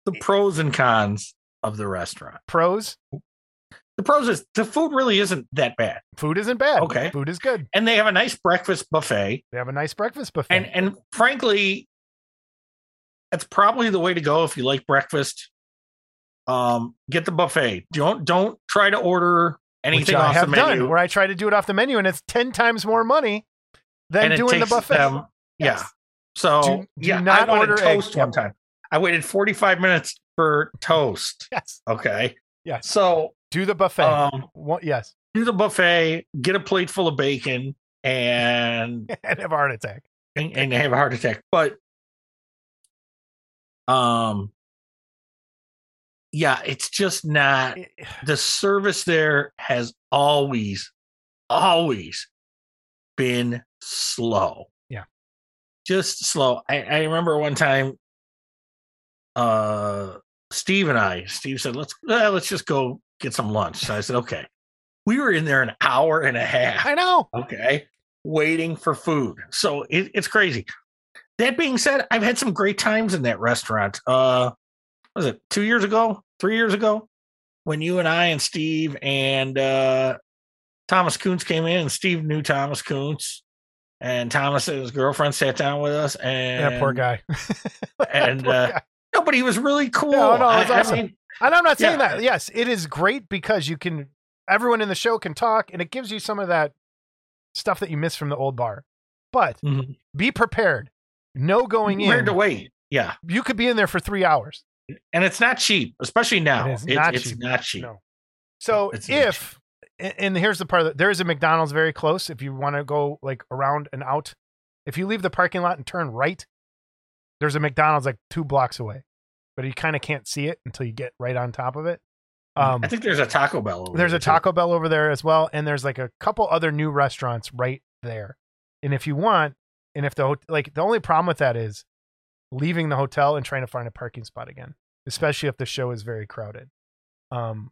the pros and cons of the restaurant. Pros, The pros is the food really isn't that bad. food isn't bad. Okay. Food is good. And they have a nice breakfast buffet. They have a nice breakfast buffet. And and frankly, that's probably the way to go if you like breakfast. Um, get the buffet. Don't don't try to order anything which I off have the menu. done, where I try to do it off the menu, and it's ten times more money than and doing the buffet. them- Yes. Yeah. So Do- do yeah, not I order toast one time. I waited 45 minutes for toast. Yes, Okay. yes. So Do the buffet. um What- yes, do the buffet, get a plate full of bacon, and and have a heart attack. and, and have a heart attack. But um yeah, it's just not the service there has always, always been slow. Yeah. Just slow. I, I remember one time uh Steve and I, Steve said, let's uh, let's just go get some lunch. So I said, okay. We were in there an hour and a half I know. okay waiting for food so it, it's crazy that being said i've had some great times in that restaurant uh was it two years ago three years ago when you and i and steve and uh thomas Kuntz came in and steve knew thomas Kuntz and thomas and his girlfriend sat down with us and Yeah, poor guy. And, poor uh, guy. no but he was really cool No, no, was I- mean, And I'm not saying yeah. that. Yes, it is great because you can. Everyone in the show can talk, and it gives you some of that stuff that you miss from the old bar. But mhm. be prepared. No going Where in. to wait yeah You could be in there for three hours. And it's not cheap especially now It is It's- not cheap. not cheap No. So It's if and here's the part that there is a McDonald's very close. If you want to go like around and out, if you leave the parking lot and turn right, there's a McDonald's like two blocks away, but you kind of can't see it until you get right on top of it. Um, I think there's a Taco Bell. Over there's there, a too. Taco Bell over there as well, and there's like a couple other new restaurants right there. And if you want, and if the like the only problem with that is leaving the hotel and trying to find a parking spot again, especially if the show is very crowded. Um,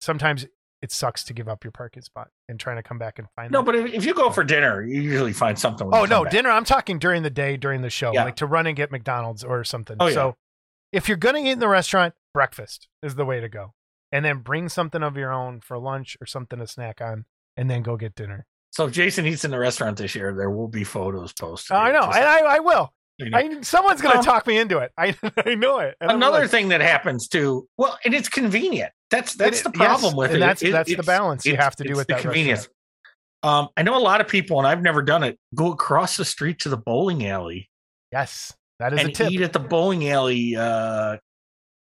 sometimes it sucks to give up your parking spot and trying to come back and find. No, that. but if, if you go for dinner, you usually find something. oh no, dinner. I'm talking during the day during the show, Yeah. like to run and get McDonald's or something. Oh, yeah. So if you're gonna eat in the restaurant, breakfast is the way to go, and then bring something of your own for lunch or something to snack on, and then go get dinner. So if Jason eats in the restaurant this year, there will be photos posted. I know, and I, I will. You know. I someone's gonna Um, talk me into it. I I know it. And Another like, thing that happens too. Well, and it's convenient. That's that's it- the problem yes, with and it. That's It- that's the balance you have to do with the that convenience. Um, I know a lot of people, and I've never done it. Go across the street to the bowling alley Yes, that is a and tip. eat at the bowling alley, uh,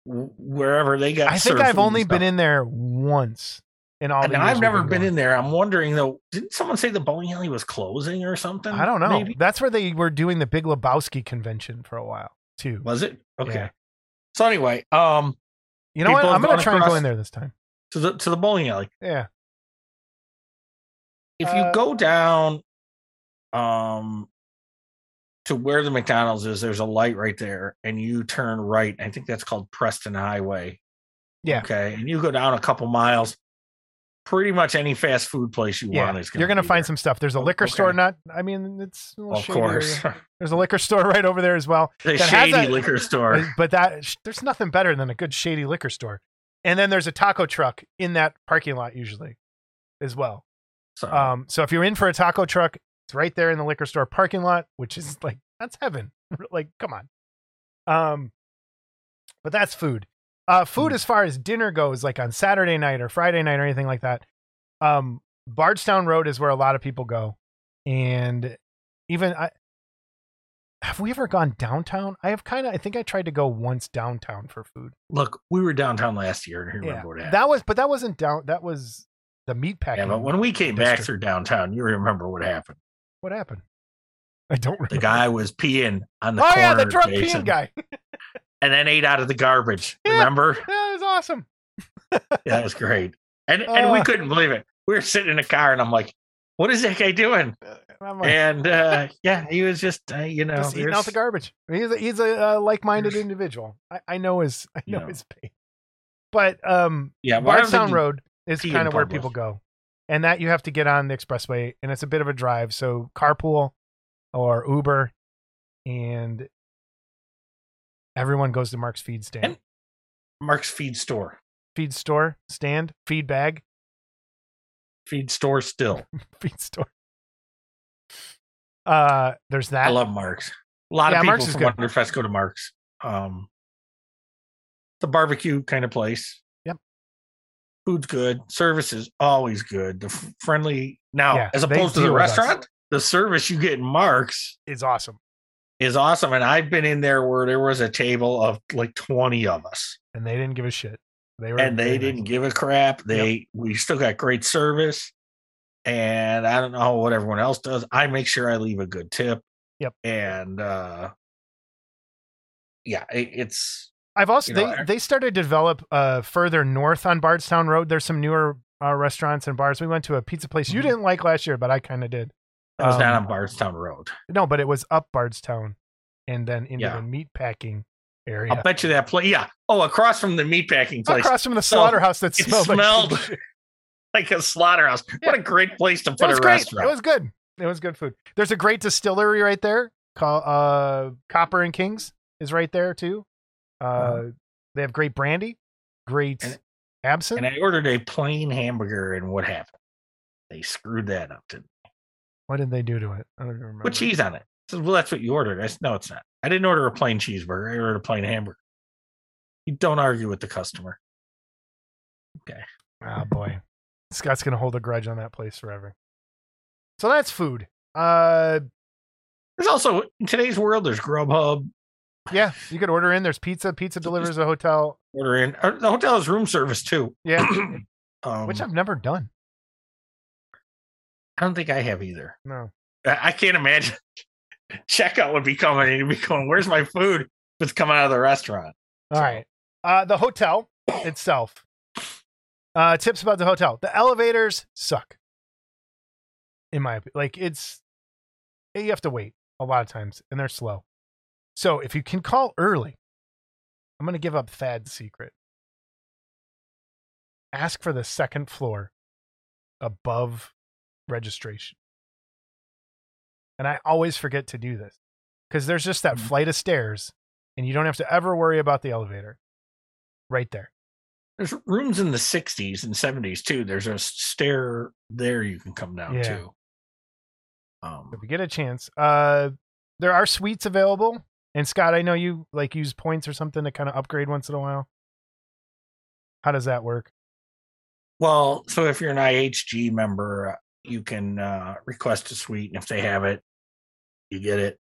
wherever they got. I think I've only been in there once in all. And I've never been in there. I'm wondering though. Didn't someone say the bowling alley was closing or something? I don't know. Maybe? That's where they were doing the Big Lebowski convention for a while too. Was it okay? Yeah. So anyway, um, You know what? I'm gonna try and go in there this time. to the to the bowling alley. Yeah. If you Uh, go down, um, to where the McDonald's is, there's a light right there, and you turn right. I think that's called Preston Highway. Yeah. Okay, and you go down a couple miles. Pretty much any fast food place you Yeah, want is. you're gonna find there. some stuff. There's a liquor store. Not, I mean, it's a Of course, area. There's a liquor store right over there as well. the that shady a- liquor store. But that there's nothing better than a good shady liquor store. And then there's a taco truck in that parking lot usually, as well. So, Um, so if you're in for a taco truck, it's right there in the liquor store parking lot, which is like that's heaven. like, come on. Um, but that's food. Uh, food Mm. as far as dinner goes, like on Saturday night or Friday night or anything like that. Um, Bardstown Road is where a lot of people go. and even I have we ever gone downtown? I have kind of. I think I tried to go once downtown for food. Look, we were downtown last year, and you remember what happened. that was, but that wasn't down. That was the meat yeah, packing. but when we came back district. through downtown, you remember what happened. what happened? I don't remember. The guy was peeing on the oh corner, yeah, the drunk Jason, peeing guy. and then ate out of the garbage. Yeah. Remember? that was awesome. Yeah, that was great. And and we Uh. couldn't believe it. We were sitting in a car, and I'm like, "What is that guy doing?" I'm like, And uh, yeah, he was just, uh, you know, just eating out the garbage. He's a, he's a uh, like-minded individual. I, I know his I know Yeah. his pain. But um, Yeah, but I don't think Bardstown Road is kind of where people go, and that you have to get on the expressway, and it's a bit of a drive. So carpool or Uber, and everyone goes to Mark's feed stand, And- Mark's feed store, feed store stand, feed bag, feed store still. feed store. Uh, there's that. I love Mark's. A lot Yeah, of people Mark's from. Wonderfest go to Mark's. Um, the barbecue kind of place. Yep. Food's good. Service is always good. The f- friendly. Now, Yeah, as opposed to the with us. restaurant, the service you get in Mark's is awesome, is awesome. And I've been in there where there was a table of like 20 of us and they didn't give a shit. They were and they didn't give a crap. They, we still got great service. And I don't know what everyone else does. I make sure I leave a good tip. Yep. And, uh, yeah, it, it's, I've also you know, they I- they started to develop uh further north on Bardstown Road. There's some newer uh, restaurants and bars. We went to a pizza place you Mhm. didn't like last year, but I kind of did. That was not Um, on Bardstown Road. No, but it was up Bardstown and then into Yeah. the meat packing area. I'll bet you that place. Yeah. Oh, across from the meatpacking place, Across from the So, slaughterhouse that smelled, smelled like like a slaughterhouse. What a great place to put a great. restaurant. It was good. It was good food. There's a great distillery right there called uh, Copper and Kings is right there too. Uh, They have great brandy, great And- absinthe. and I ordered a plain hamburger, and what happened? They screwed that up. Didn't? What did they do to it? I don't even remember. Put cheese on it. I said, well, that's what you ordered. I said, no, it's not. I didn't order a plain cheeseburger. I ordered a plain hamburger. You don't argue with the customer. Okay. Ah, oh boy, Scott's gonna hold a grudge on that place forever. So that's food. Uh, There's also in today's world. There's Grubhub. yeah, you could order in. There's pizza. Pizza delivers a hotel. Order in. uh, The hotel has room service too. Yeah, um, which I've never done. I don't think I have either. No. I can't imagine checkout would be coming and you'd be going, "Where's my food?" It's coming out of the restaurant. All right. Uh, the hotel itself. Uh, tips about the hotel. The elevators suck. In my opinion, like it's you have to wait a lot of times, and they're slow. So if you can call early, I'm gonna give up Thad's secret. Ask for the second floor above registration. And I always forget to do this because there's just that Mhm. flight of stairs, and you don't have to ever worry about the elevator. Right there. There's rooms in the 60s and 70s too. There's a stair there you can come down Yeah. to. Um, If you get a chance, uh, there are suites available. And Scott, I know you like use points or something to kind of upgrade once in a while. How does that work? well, so if you're an IHG member, you can uh, request a suite, and if they have it, you get it.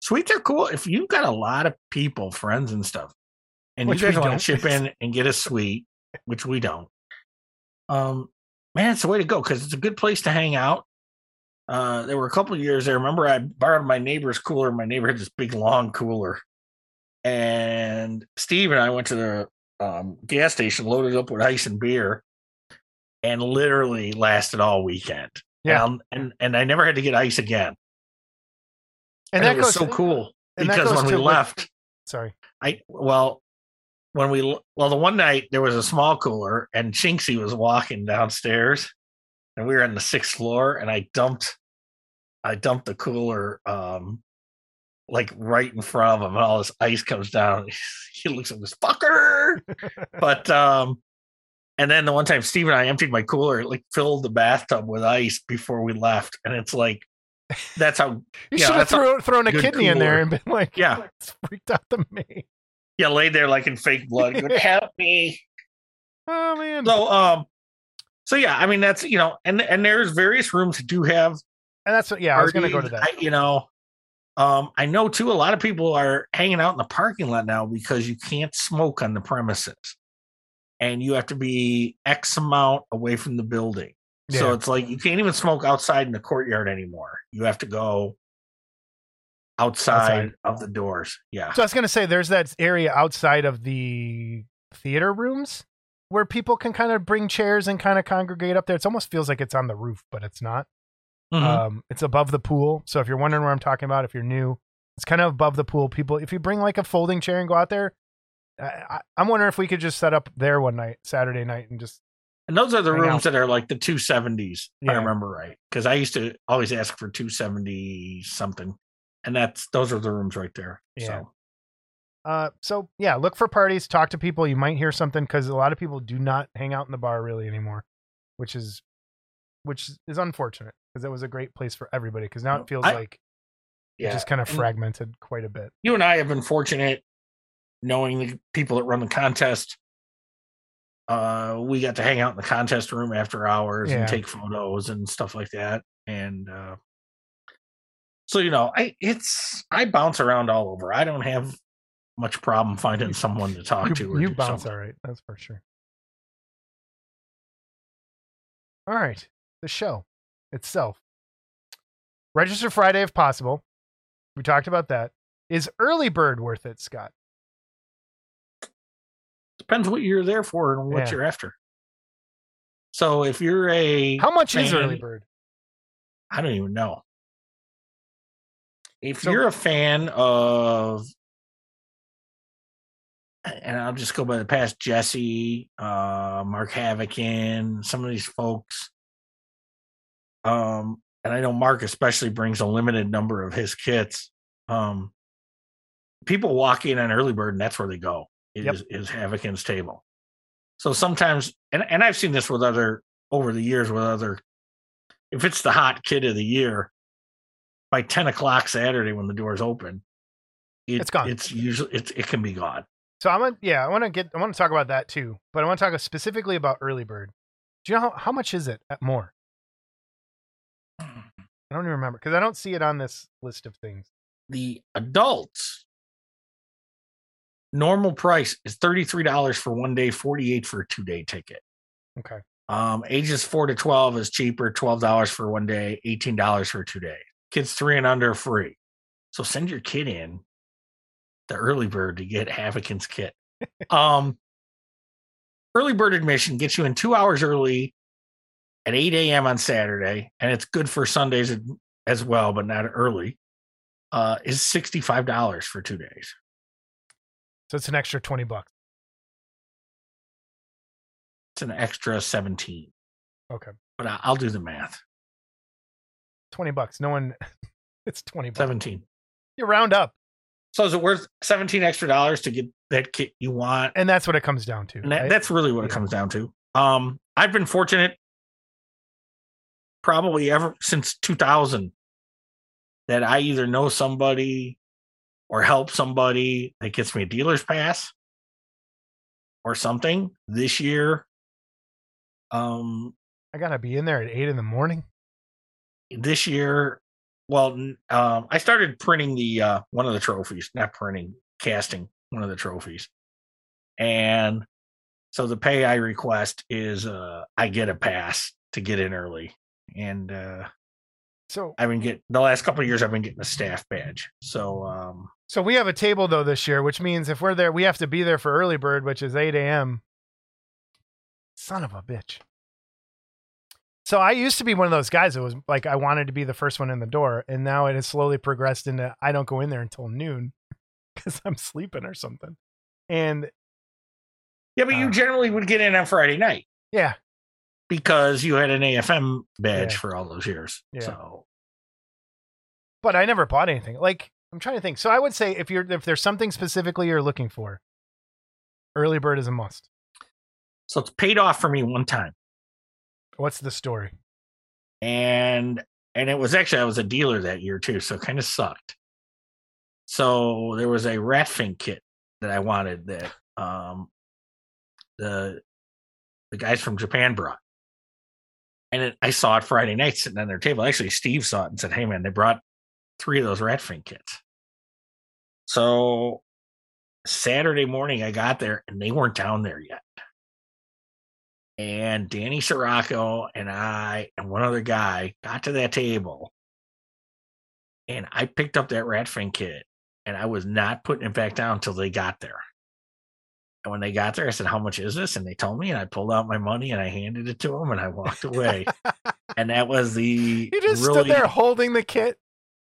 Suites are cool if you've got a lot of people, friends, and stuff, and Which you guys want to chip in and get a suite, which we don't. Um, man, it's the way to go because it's a good place to hang out. Uh, there were a couple of years I remember I borrowed my neighbor's cooler. My neighbor had this big long cooler, and Steve and I went to the um, gas station, loaded up with ice and beer, and literally lasted all weekend. Yeah. and and, and I never had to get ice again. And, And, that was goes so cool because when we left, Sorry. I well, when we well the one night there was a small cooler and Chinksy was walking downstairs, and we were on the sixth floor, and I dumped, I dumped the cooler, um, like right in front of him, and all this ice comes down. He looks at this fucker, but um, and then the one time Steve and I emptied my cooler, it like filled the bathtub with ice before we left, and it's like. That's how You Yeah, should have thrown, thrown a kidney in there and been like, Yeah. it's freaked out the maid. yeah laid there like in fake blood. going, Help me! Oh man. So um so yeah, I mean that's you know, and and there's various rooms that do have And that's what, yeah, I was going to go to that. I- you know, um, I know too. A lot of people are hanging out in the parking lot now because you can't smoke on the premises, and you have to be X amount away from the building. So it's like you can't even smoke outside in the courtyard anymore. You have to go outside, Outside. of the doors. Yeah. So I was going to say, there's that area outside of the theater rooms where people can kind of bring chairs and kind of congregate up there. It almost feels like it's on the roof, but it's not. Mhm. Um, it's above the pool. So if you're wondering where I'm talking about, if you're new, it's kind of above the pool. People, if you bring like a folding chair and go out there, I, I, I'm wondering if we could just set up there one night, Saturday night, and just and those are the rooms out. that are like the 270s, if I remember right. Because I used to always ask for 270 something. And that's those are the rooms right there. Yeah. So Uh, so yeah, look for parties, talk to people. You might hear something because a lot of people do not hang out in the bar really anymore, which is, which is unfortunate because it was a great place for everybody. Because now it feels I- like yeah. it just kind of fragmented quite a bit. you and I have been fortunate knowing the people that run the contest. Uh, we got to hang out in the contest room after hours Yeah. and take photos and stuff like that. And uh, so you know, I it's I bounce around all over. I don't have much problem finding someone to talk to. You, Or you bounce something. all right, that's for sure. All right, the show itself. Register Friday if possible. We talked about that. Is early bird worth it, Scott? Depends what you're there for and what Yeah. you're after. So if you're a How much is early bird? I don't even know. If So- you're a fan of, and I'll just go by the past Jesse, uh, Mark Havocan, some of these folks. Um, and I know Mark especially brings a limited number of his kits. Um, people walk in on early bird, and that's where they go. Is Yep. is Havocan's table. So sometimes, and and I've seen this with other over the years with other if it's the hot kid of the year, by ten o'clock Saturday when the doors open, it, It's gone. It's usually it's it can be gone. So I'm gonna yeah, I want to get I want to talk about that too, but I want to talk specifically about early bird. Do you know how, how much is it at more? Hmm. I don't even remember because I don't see it on this list of things. The adults normal price is thirty three dollars for one day, forty eight for a two day ticket. Okay. Um, ages four to twelve is cheaper, twelve dollars for one day, eighteen dollars for two days. Kids three and under free. So send your kid in the early bird to get Havocan's kit. um, early bird admission gets you in two hours early at 8 a.m. on Saturday, and it's good for Sundays as- as well, but not early. Uh, is $65 for two days. So it's an extra twenty bucks. It's an extra 17, Okay, but I- I'll do the math. twenty bucks. No one. It's twenty bucks. 17. You round up, So is it worth 17 extra dollars to get that kit you want? and that's what it comes down to. That, right? that's really what it Yeah. comes down to. Um, I've been fortunate probably ever since 2000 that I either know somebody or help somebody that gets me a dealer's pass or something this year. Um, I gotta be in there at eight in the morning. this year, well, um, I started printing the uh, one of the trophies, not printing, casting one of the trophies, and so the pay I request is uh, I get a pass to get in early, and uh, So I've been getting the last couple of years I've been getting a staff badge. So um, so we have a table though this year, which means if we're there, we have to be there for early bird, which is eight a.m. Son of a bitch. So I used to be one of those guys that was like I wanted to be the first one in the door, and now it has slowly progressed into I don't go in there until noon because I'm sleeping or something. And yeah, but you Uh. generally would get in on Friday night yeah, because you had an AFM badge Yeah. for all those years. Yeah. So but I never bought anything. Like I'm trying to think. So I would say if you're if there's something specifically you're looking for, early bird is a must. so it's paid off for me one time. What's the story? and and it was actually I was a dealer that year too, so it kind of sucked. So there was a Ratfink kit that I wanted that um the the guys from Japan brought. And it, I saw it Friday night sitting on their table. Actually, Steve saw it and said, "Hey, man, they brought three of those Ratfink kits." So Saturday morning, I got there and they weren't down there yet. And Danny Sirocco and I and one other guy got to that table, and I picked up that Ratfink kit, and I was not putting it back down until they got there. And when they got there, I said, How much is this? And they told me, and I pulled out my money and I handed it to them and I walked away. and that was the You just really, stood there holding the kit.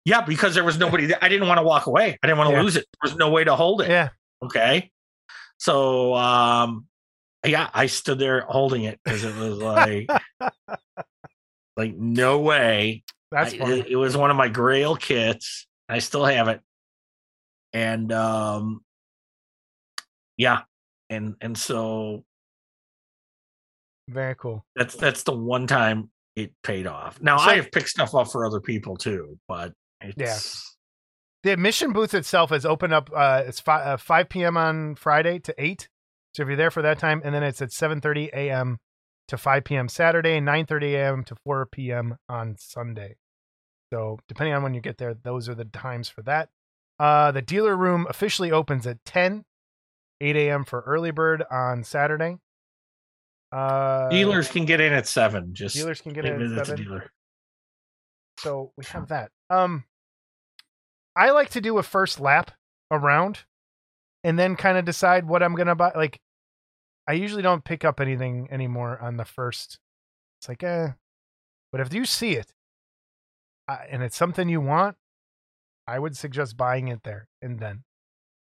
Yeah, because there was nobody there. I didn't want to walk away. I didn't want to Yeah. lose it. There was no way to hold it. Yeah. Okay. So um yeah, I stood there holding it because it was like like no way. That's I- it, it was one of my grail kits. I still have it. And um yeah. And and so Very cool. that's that's the one time it paid off. Now So- I have picked stuff up for other people too, but it's The admission booth itself is open up. Uh, it's fi- uh, 5 p.m. on Friday to 8. So if you're there for that time, and then it's at 7:30 a.m. to 5 p.m. Saturday, 9:30 a.m. to 4 p.m. on Sunday. So depending on when you get there, those are the times for that. Uh, the dealer room officially opens at 10, 8 a.m. for early bird on Saturday. Uh, dealers can get in at seven. Just dealers can get in at seven. So we have that. Um, I like to do a first lap around, and then kind of decide what I'm gonna buy. Like, I usually don't pick up anything anymore on the first. It's like, eh. But if you see it, uh, and it's something you want, I would suggest buying it there and then,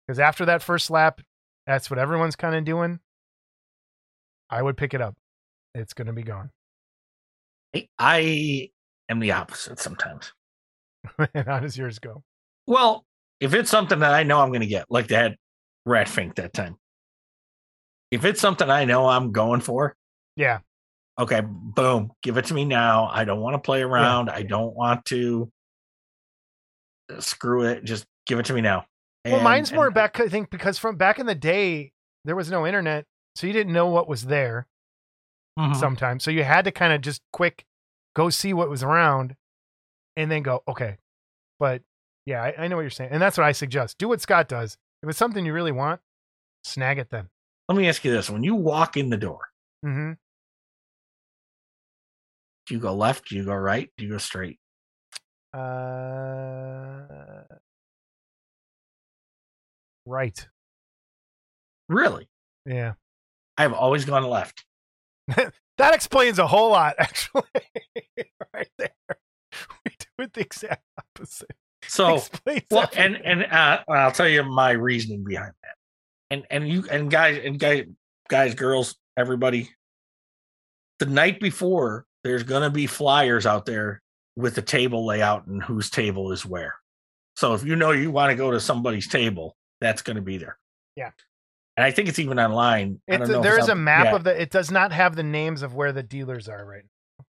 because after that first lap, that's what everyone's kind of doing. I would pick it up. It's gonna be gone. I am the opposite sometimes. and how does yours go? Well, if it's something that I know I'm going to get, like that rat fink that time. If it's something I know I'm going for, Yeah, okay, boom, give it to me now. I don't want to play around. I don't want to uh, screw it. Just give it to me now. Well, And- mine's more back. I think because from back in the day, there was no internet, so you didn't know what was there Mhm. sometimes. So you had to kind of just quick go see what was around, and then go okay. But yeah, I, I know what you're saying, and that's what I suggest. Do what Scott does. If it's something you really want, snag it then. Let me ask you this: When you walk in the door, hmm do you go left? Do you go right? Do you go straight? Uh, right. Really? Yeah. I've always gone left. That explains a whole lot, actually. right there. We do it the exact opposite. So well and and uh, i'll tell you my reasoning behind that and and you and guys and guys guys girls everybody the night before there's gonna be flyers out there with the table layout and whose table is where so if you know you want to go to somebody's table that's gonna be there Yeah. And i think it's even online I It's don't know if there it's a map yeah, of the. It does not have the names of where the dealers are right. now.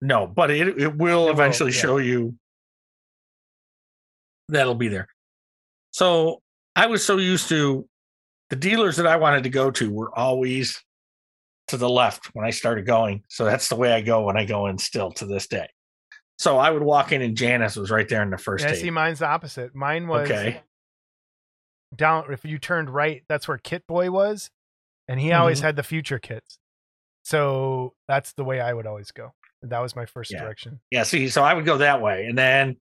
no but it, it will will, eventually yeah. show you that'll be there so i was so used to the dealers that i wanted to go to were always to the left when i started going so that's the way i go when i go in still to this day so i would walk in and janice was right there in the first Yeah, see, mine's the opposite. Mine was okay down. If you turned right, that's where Kit Boy was, and he always Mm-hmm. had the future kits. So that's the way I would always go. That was my first Yeah. direction. yeah see so i would go that way and then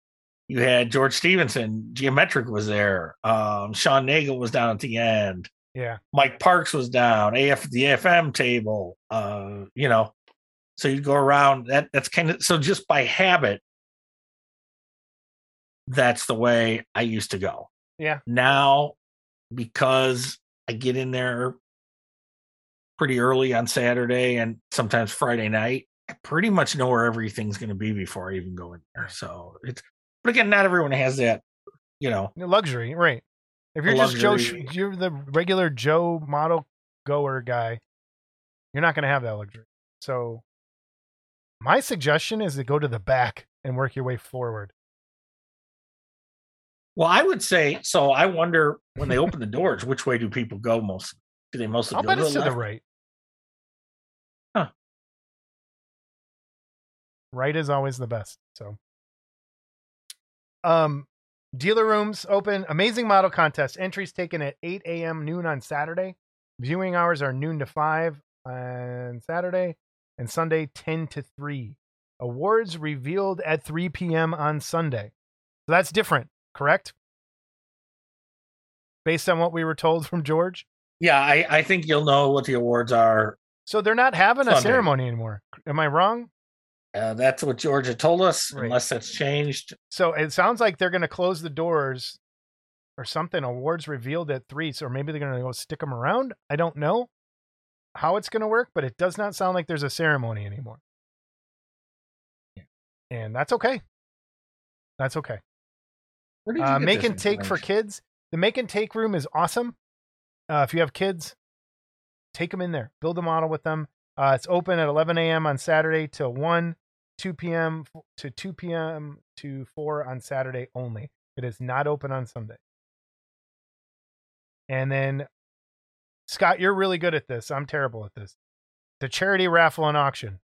you had george stevenson geometric was there um sean nagel was down at the end Yeah, Mike Parks was down, AF the AFM table, uh, you know. So you'd go around that that's kind of so just by habit, that's the way I used to go. Yeah. Now, because I get in there pretty early on Saturday and sometimes Friday night, I pretty much know where everything's gonna be before I even go in there. So it's but again, not everyone has that, you know. luxury, right? If you're just Joe, luxury. You're the regular Joe model goer guy. You're not going to have that luxury. So, my suggestion is to go to the back and work your way forward. Well, I would say so. I wonder when they open the doors, which way do people go most? Do they mostly I'll go bet to it's the to the right. Right is always the best. So, um, dealer rooms open. Amazing model contest. Entries taken at 8 a.m. noon on Saturday. Viewing hours are noon to 5 on Saturday and Sunday 10 to 3. Awards revealed at 3 p.m. on Sunday. So that's different, correct? Based on what we were told from George. Yeah, I, I think you'll know what the awards are. So they're not having a ceremony anymore. Am I wrong? Uh, that's what Georgia told us, Right. unless that's changed. So it sounds like they're going to close the doors or something. Awards revealed at three, so maybe they're going to go stick them around. I don't know how it's going to work, but it does not sound like there's a ceremony anymore. And that's okay. That's okay. Where did you Uh, make and take for kids. The make and take room is awesome. Uh, if you have kids, take them in there. Build a model with them. Uh, it's open at 11 a.m. on Saturday till 1, 2 p.m. to 2 p.m. to 4 on Saturday only. It is not open on Sunday. And then, Scott, you're really good at this. I'm terrible at this. The charity raffle and auction.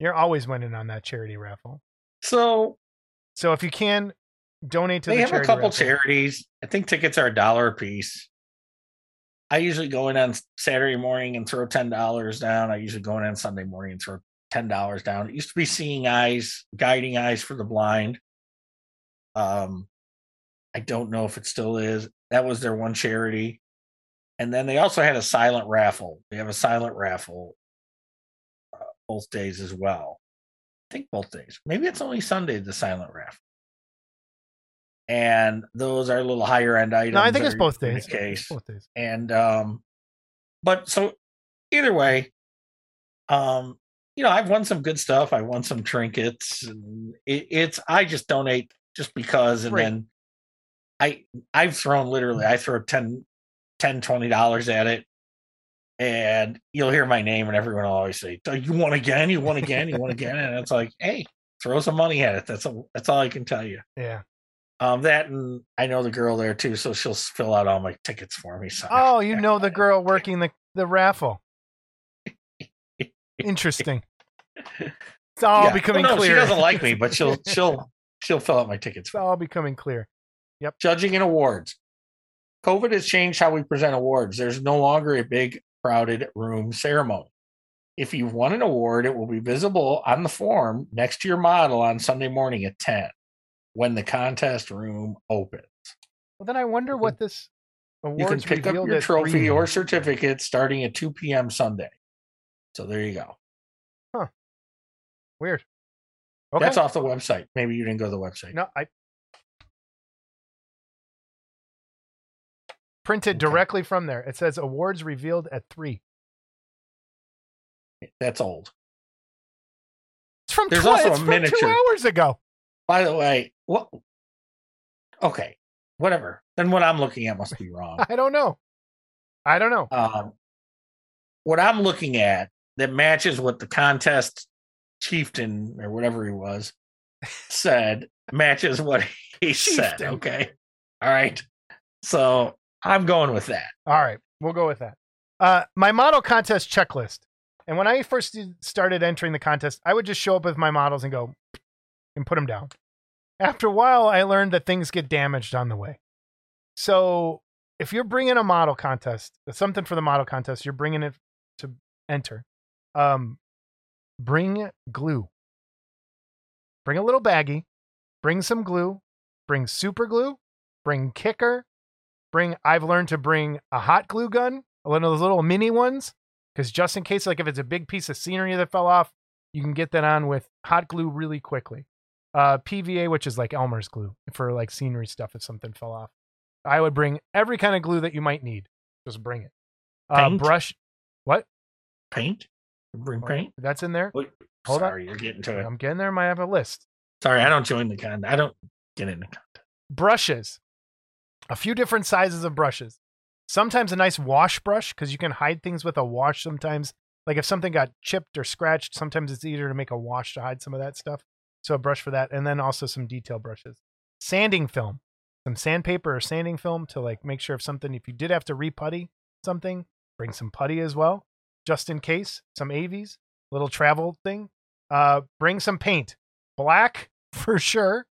You're always winning on that charity raffle. So So if you can, donate to they the have a couple raffle. charities. I think tickets are a dollar a piece. I usually go in on Saturday morning and throw ten dollars down. I usually go in on Sunday morning and throw ten dollars down. It used to be Seeing Eyes, Guiding Eyes for the Blind. Um, I don't know if it still is. That was their one charity, and then they also had a silent raffle. They have a silent raffle uh, both days as well. I think both days. Maybe it's only Sunday the silent raffle and those are a little higher end items. No, I think it's both. The case, Both days. and um, but so either way, um, you know, I've won some good stuff. I won some trinkets, and it, it's I just donate just because, and Right. then I I've thrown literally I throw 10 10 20 dollars at it. And you'll hear my name, and everyone will always say, "Oh, "You won again! You won again! You won again!" And it's like, "Hey, throw some money at it." That's all. That's all I can tell you. Yeah. Um, that and I know the girl there too, so she'll fill out all my tickets for me. So Oh, you know the girl working the, the raffle. Interesting. It's all Yeah. becoming Well, no, clear. She doesn't like me, but she'll she'll she'll fill out my tickets. It's For me. all becoming clear. Yep. Judging and awards. COVID has changed how we present awards. There's no longer a big crowded room ceremony. If you've won an award, it will be visible on the form next to your model on Sunday morning at 10 when the contest room opens. Well, then I wonder what this You can pick up your trophy or certificate starting at 2 p.m. Sunday. So there you go. Huh. Weird. Okay. That's off the website. Maybe you didn't go to the website. No, I printed Okay. directly from there. It says awards revealed at three. That's old. It's from, There's tw- also it's a from miniature. two hours ago. By the way, what? Okay, whatever. Then what I'm looking at must be wrong. I don't know. I don't know. Um, what I'm looking at that matches what the contest chieftain or whatever he was said matches what he said. Okay, all right. So I'm going with that. All right, we'll go with that. Uh, my model contest checklist. And when I first started entering the contest, I would just show up with my models and go and put them down. After a while, I learned that things get damaged on the way. So if you're bringing a model contest, something for the model contest, you're bringing it to enter. Um, bring glue. Bring a little baggie. Bring some glue. Bring super glue. Bring kicker bring I've learned to bring a hot glue gun, one of those little mini ones, because just in case, like if it's a big piece of scenery that fell off, you can get that on with hot glue really quickly. Uh, PVA, which is like Elmer's glue for like scenery stuff if something fell off. I would bring every kind of glue that you might need. Just bring it. Uh, Paint? brush. What? Paint. Bring paint. That's in there. Wait, Hold on. sorry, you're getting to it. I'm getting there. I have a list. Sorry, I don't join the con. I don't get in the contest. brushes a few different sizes of brushes sometimes a nice wash brush because you can hide things with a wash sometimes like if something got chipped or scratched sometimes it's easier to make a wash to hide some of that stuff so a brush for that and then also some detail brushes. Sanding film some sandpaper or sanding film to like make sure if something. If you did have to reputty something bring some putty as well just in case some avs little travel thing. Uh, bring some paint, black for sure,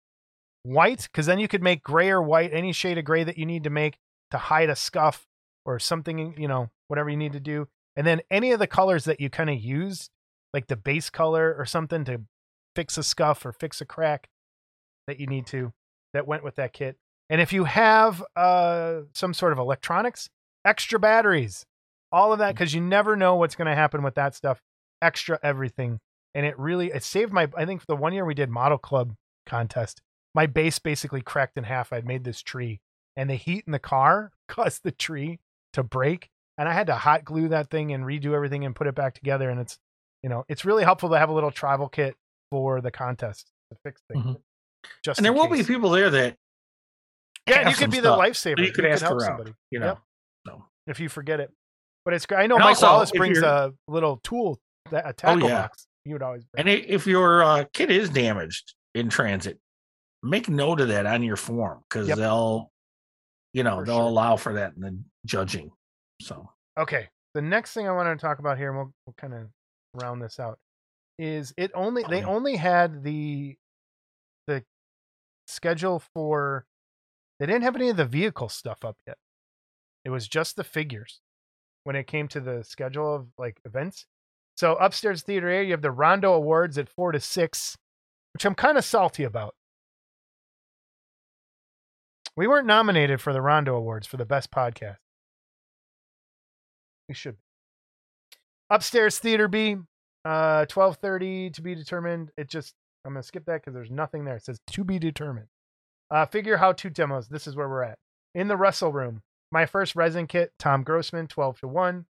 white because then you could make gray or white, any shade of gray that you need to make to hide a scuff or something, you know, whatever you need to do. And then any of the colors that you kind of use, like the base color or something to fix a scuff or fix a crack that you need to, that went with that kit. And if you have uh, some sort of electronics, extra batteries, all of that, because you never know what's going to happen with that stuff. Extra everything, and it really it saved my. I think the one year we did model club contest, my base basically cracked in half. I'd made this tree, and the heat in the car caused the tree to break, and I had to hot glue that thing and redo everything and put it back together. And it's you know it's really helpful to have a little travel kit for the contest to fix things. Mhm. Just and there will be people there that Yeah, you could be the lifesaver. you could ask help around, somebody you know. Yep. So if you forget it. But it's great. I know And Mike also, Wallace brings a little tool, that a tackle yeah. box. He would always bring. And if your uh, kit is damaged in transit, make note of that on your form because Yep. they'll, you know, For they'll sure. allow for that in the judging. So Okay. The next thing I wanted to talk about here, and we'll, we'll kind of round this out, is it only they only had the the schedule for they didn't have any of the vehicle stuff up yet. It was just the figures when it came to the schedule of like events. So upstairs theater A, you have the Rondo Awards at four to six, which I'm kind of salty about. We weren't nominated for the Rondo Awards for the best podcast. We should. Upstairs theater B, uh, twelve thirty to be determined. It just I'm gonna skip that because there's nothing there. It says to be determined. Uh, figure how to demos. This is where we're at in the wrestle room. My first resin kit, Tom Grossman, twelve to one.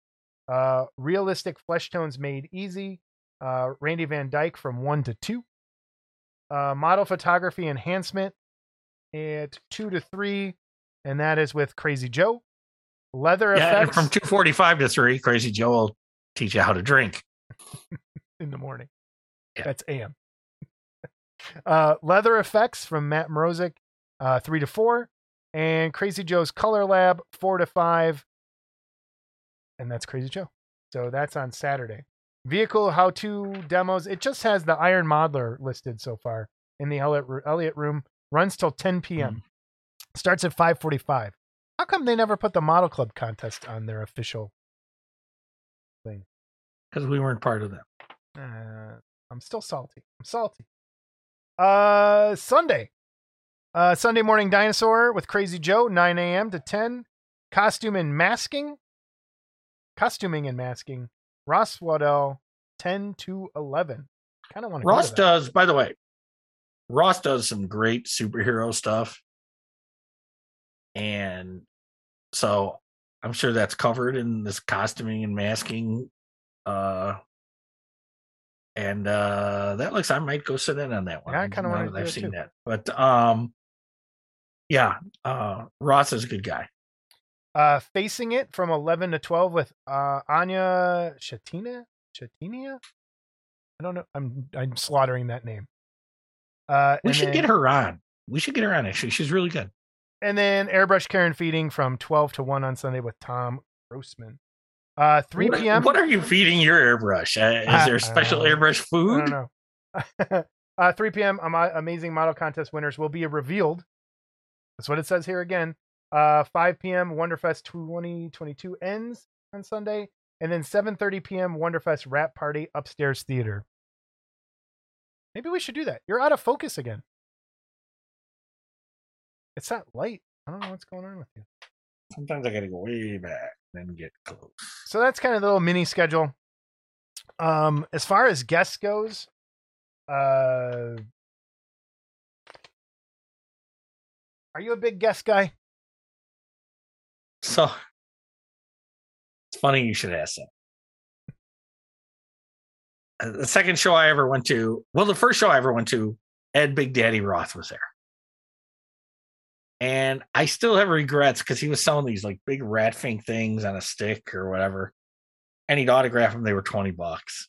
Uh, realistic flesh tones made easy. Uh, Randy Van Dyke from one to two. Uh, model photography enhancement at two to three, and that is with Crazy Joe. Leather yeah, effects from two forty five to three, Crazy Joe will teach you how to drink. In the morning. Yeah. That's AM. uh, leather effects from Matt Mrozik, uh, three to four, and Crazy Joe's Color Lab, four to five, and that's Crazy Joe. So that's on Saturday. Vehicle how to demos. It just has the Iron Modeler listed so far in the Elliott, Elliott room. Runs till 10 p.m. Starts at 5:45. How come they never put the Model Club contest on their official thing? Because we weren't part of that. Uh, I'm still salty. I'm salty. Uh, Sunday. Uh, Sunday morning dinosaur with Crazy Joe, 9 a.m. to 10. Costume and masking. Costuming and masking. Ross Waddell, 10 to 11. Kind of want to. Ross does, by the way, Ross does some great superhero stuff. And so I'm sure that's covered in this costuming and masking. Uh and uh that looks I might go sit in on that one. Yeah, I kinda wanna that do I've seen too. that. But um yeah, uh Ross is a good guy. Uh, facing it from 11 to 12 with uh, Anya Shatina. Shatinia? I don't know. I'm I'm slaughtering that name. Uh, We should then- get her on. We should get her on actually. She's really good. And then airbrush care and feeding from 12 to 1 on Sunday with Tom Grossman. Uh, 3 p.m. What are you feeding your airbrush? Uh, I- is there special uh, airbrush I food? don't know. uh, 3 p.m. Ama- Amazing Model Contest winners will be revealed. That's what it says here again. Uh, 5 p.m. Wonderfest 2022 ends on Sunday, and then 7:30 p.m. Wonderfest Wrap Party upstairs theater. Maybe we should do that. You're out of focus again. It's that light. I don't know what's going on with you. Sometimes I gotta go way back and then get close. so that's kind of the little mini schedule. Um, as far as guests goes, uh, are you a big guest guy? So it's funny you should ask that. Uh, The second show I ever went to, well, the first show I ever went to, Ed Big Daddy Roth was there. And I still have regrets because he was selling these like big rat fink things on a stick or whatever. And he'd autograph them, they were 20 bucks.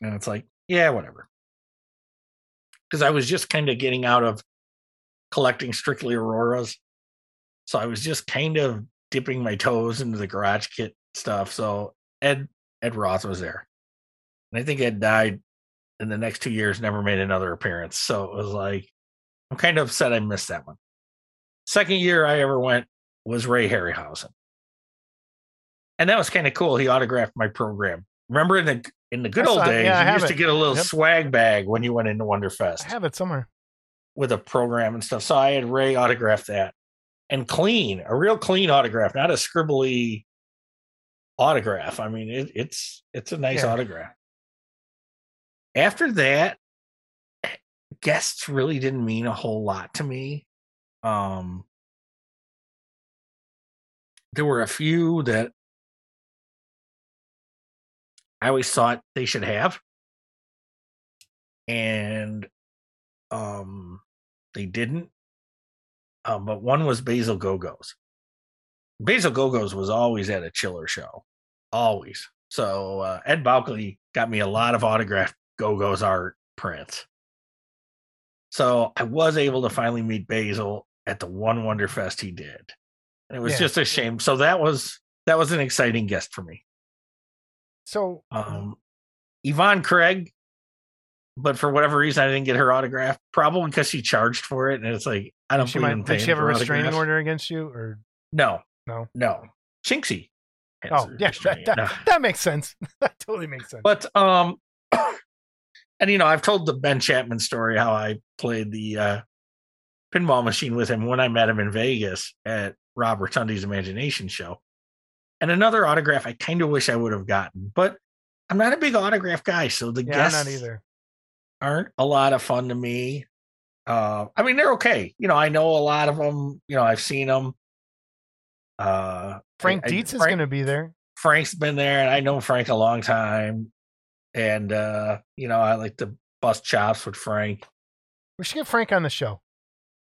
And it's like, yeah, whatever. Because I was just kind of getting out of collecting strictly Auroras. So I was just kind of dipping my toes into the garage kit stuff. So Ed Ed Roth was there. And I think Ed died in the next two years never made another appearance. So it was like, I'm kind of upset I missed that one. Second year I ever went was Ray Harryhausen. And that was kind of cool. He autographed my program. Remember in the in the good old days, Yeah, you used to get a little Yep. swag bag when you went into Wonderfest I have it somewhere. with a program and stuff. So I had Ray autograph that and clean, a real clean autograph, not a scribbly autograph. I mean, it, it's it's a nice Yeah. autograph. After that, guests really didn't mean a whole lot to me. Um, there were a few that I always thought they should have, and um, they didn't. Um, but one was Basil Gogos. Basil Gogos was always at a chiller show, always. So uh, Ed Balkley got me a lot of autographed Gogos art prints. So I was able to finally meet Basil at the one Wonder Fest he did. And it was Yeah. just a shame. So that was that was an exciting guest for me. So Um, Yvonne Craig, but for whatever reason I didn't get her autograph. Probably because she charged for it, and it's like I don't she believe in might, did she have a restraining autographs. order against you, or No, No? no. Chinksy. oh yeah, restraining- that, no. that, that makes sense. that totally makes sense. But um, and you know, I've told the Ben Chapman story how I played the uh, pinball machine with him when I met him in Vegas at Rob Rotundi's Imagination Show. And another autograph I kind of wish I would have gotten, but I'm not a big autograph guy, so the yeah, guests not either. aren't a lot of fun to me. Uh, I mean, they're okay. You know, I know a lot of them. You know, I've seen them. Uh, Frank I- Dietz is Frank- going to be there. Frank's been there, and I know Frank a long time. And uh, you know, I like to bust chops with Frank. We should get Frank on the show.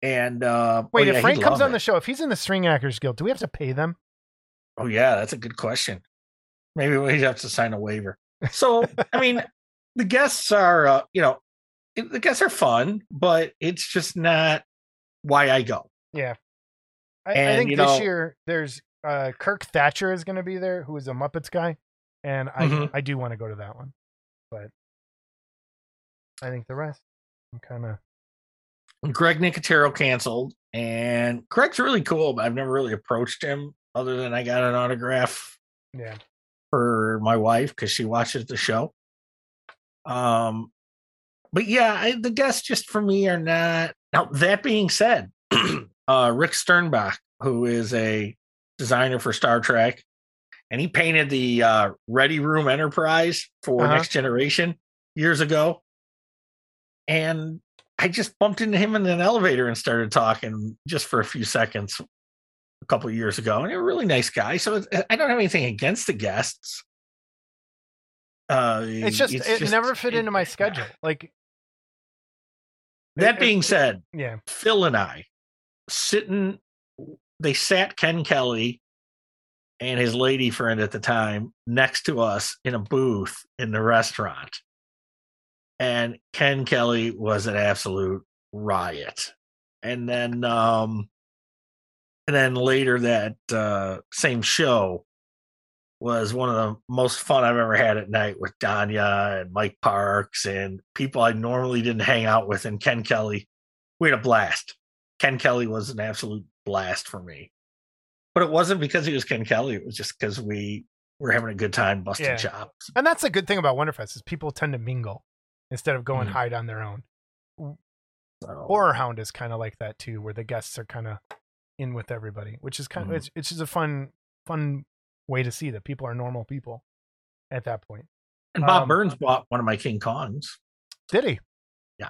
And uh, Wait, oh, yeah, if Frank comes on the show, if he's in the Screen Actors Guild, do we have to pay them? oh yeah, that's a good question. Maybe we'd have to sign a waiver. So, I mean, the guests are, uh, you know, the guests are fun, but it's just not why I go. Yeah. I, I think this know- year there's uh, Kirk Thatcher is going to be there, who is a Muppets guy, and I Mhm. I do want to go to that one, but I think the rest I'm kind of Greg Nicotero canceled, and Greg's really cool, but I've never really approached him other than I got an autograph yeah for my wife because she watches the show. Um, but yeah, I, the guests just for me are not. Now that being said, uh, Rick Sternbach, who is a designer for Star Trek, and he painted the uh, Ready Room Enterprise for Uh-huh. Next Generation years ago, and I just bumped into him in an elevator and started talking just for a few seconds a couple of years ago, and he's a really nice guy. So I don't have anything against the guests. Uh, it's just it just- never fit it- into my schedule. Like That it- being said, yeah, Phil and I sitting, they sat Ken Kelly and his lady friend at the time next to us in a booth in the restaurant. And Ken Kelly was an absolute riot. And then, um, and then later that uh, same show was one of the most fun I've ever had at night with Danya and Mike Parks and people I normally didn't hang out with. And Ken Kelly, we had a blast. Ken Kelly was an absolute blast for me. But it wasn't because he was Ken Kelly. It was just because we were having a good time busting Yeah. chops. and that's the good thing about Wonderfest is people tend to mingle instead of going Mhm. hide on their own. So, Horror Hound is kind of like that too, where the guests are kind of in with everybody, which is kind of Mhm. it's it's just a fun fun way to see that people are normal people at that point. and Bob um, Burns bought one of my King Kongs. Did he? Yeah.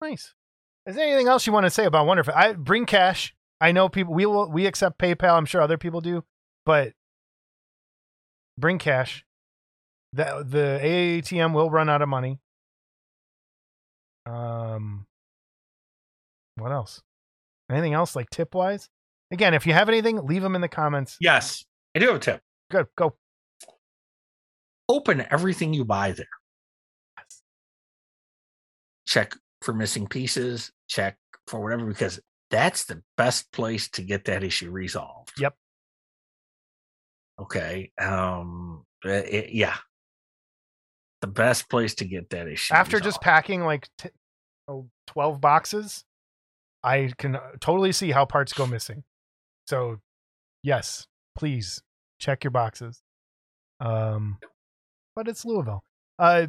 Nice. Is there anything else you want to say about Wonderfest? I bring cash. I know people we will we accept PayPal. I'm sure other people do, but bring cash. The the AATM will run out of money. Um what else? Anything else like tip wise? Again, if you have anything, leave them in the comments. Yes, I do have a tip. Good. Go. Open everything you buy there. Check for missing pieces, check for whatever, because that's the best place to get that issue resolved. Yep. Okay. Um. it- yeah. the best place to get that issue After She's just packing like t- oh, 12 boxes, I can uh, totally see how parts go missing. So, yes, please check your boxes. Um, but it's Louisville. Uh,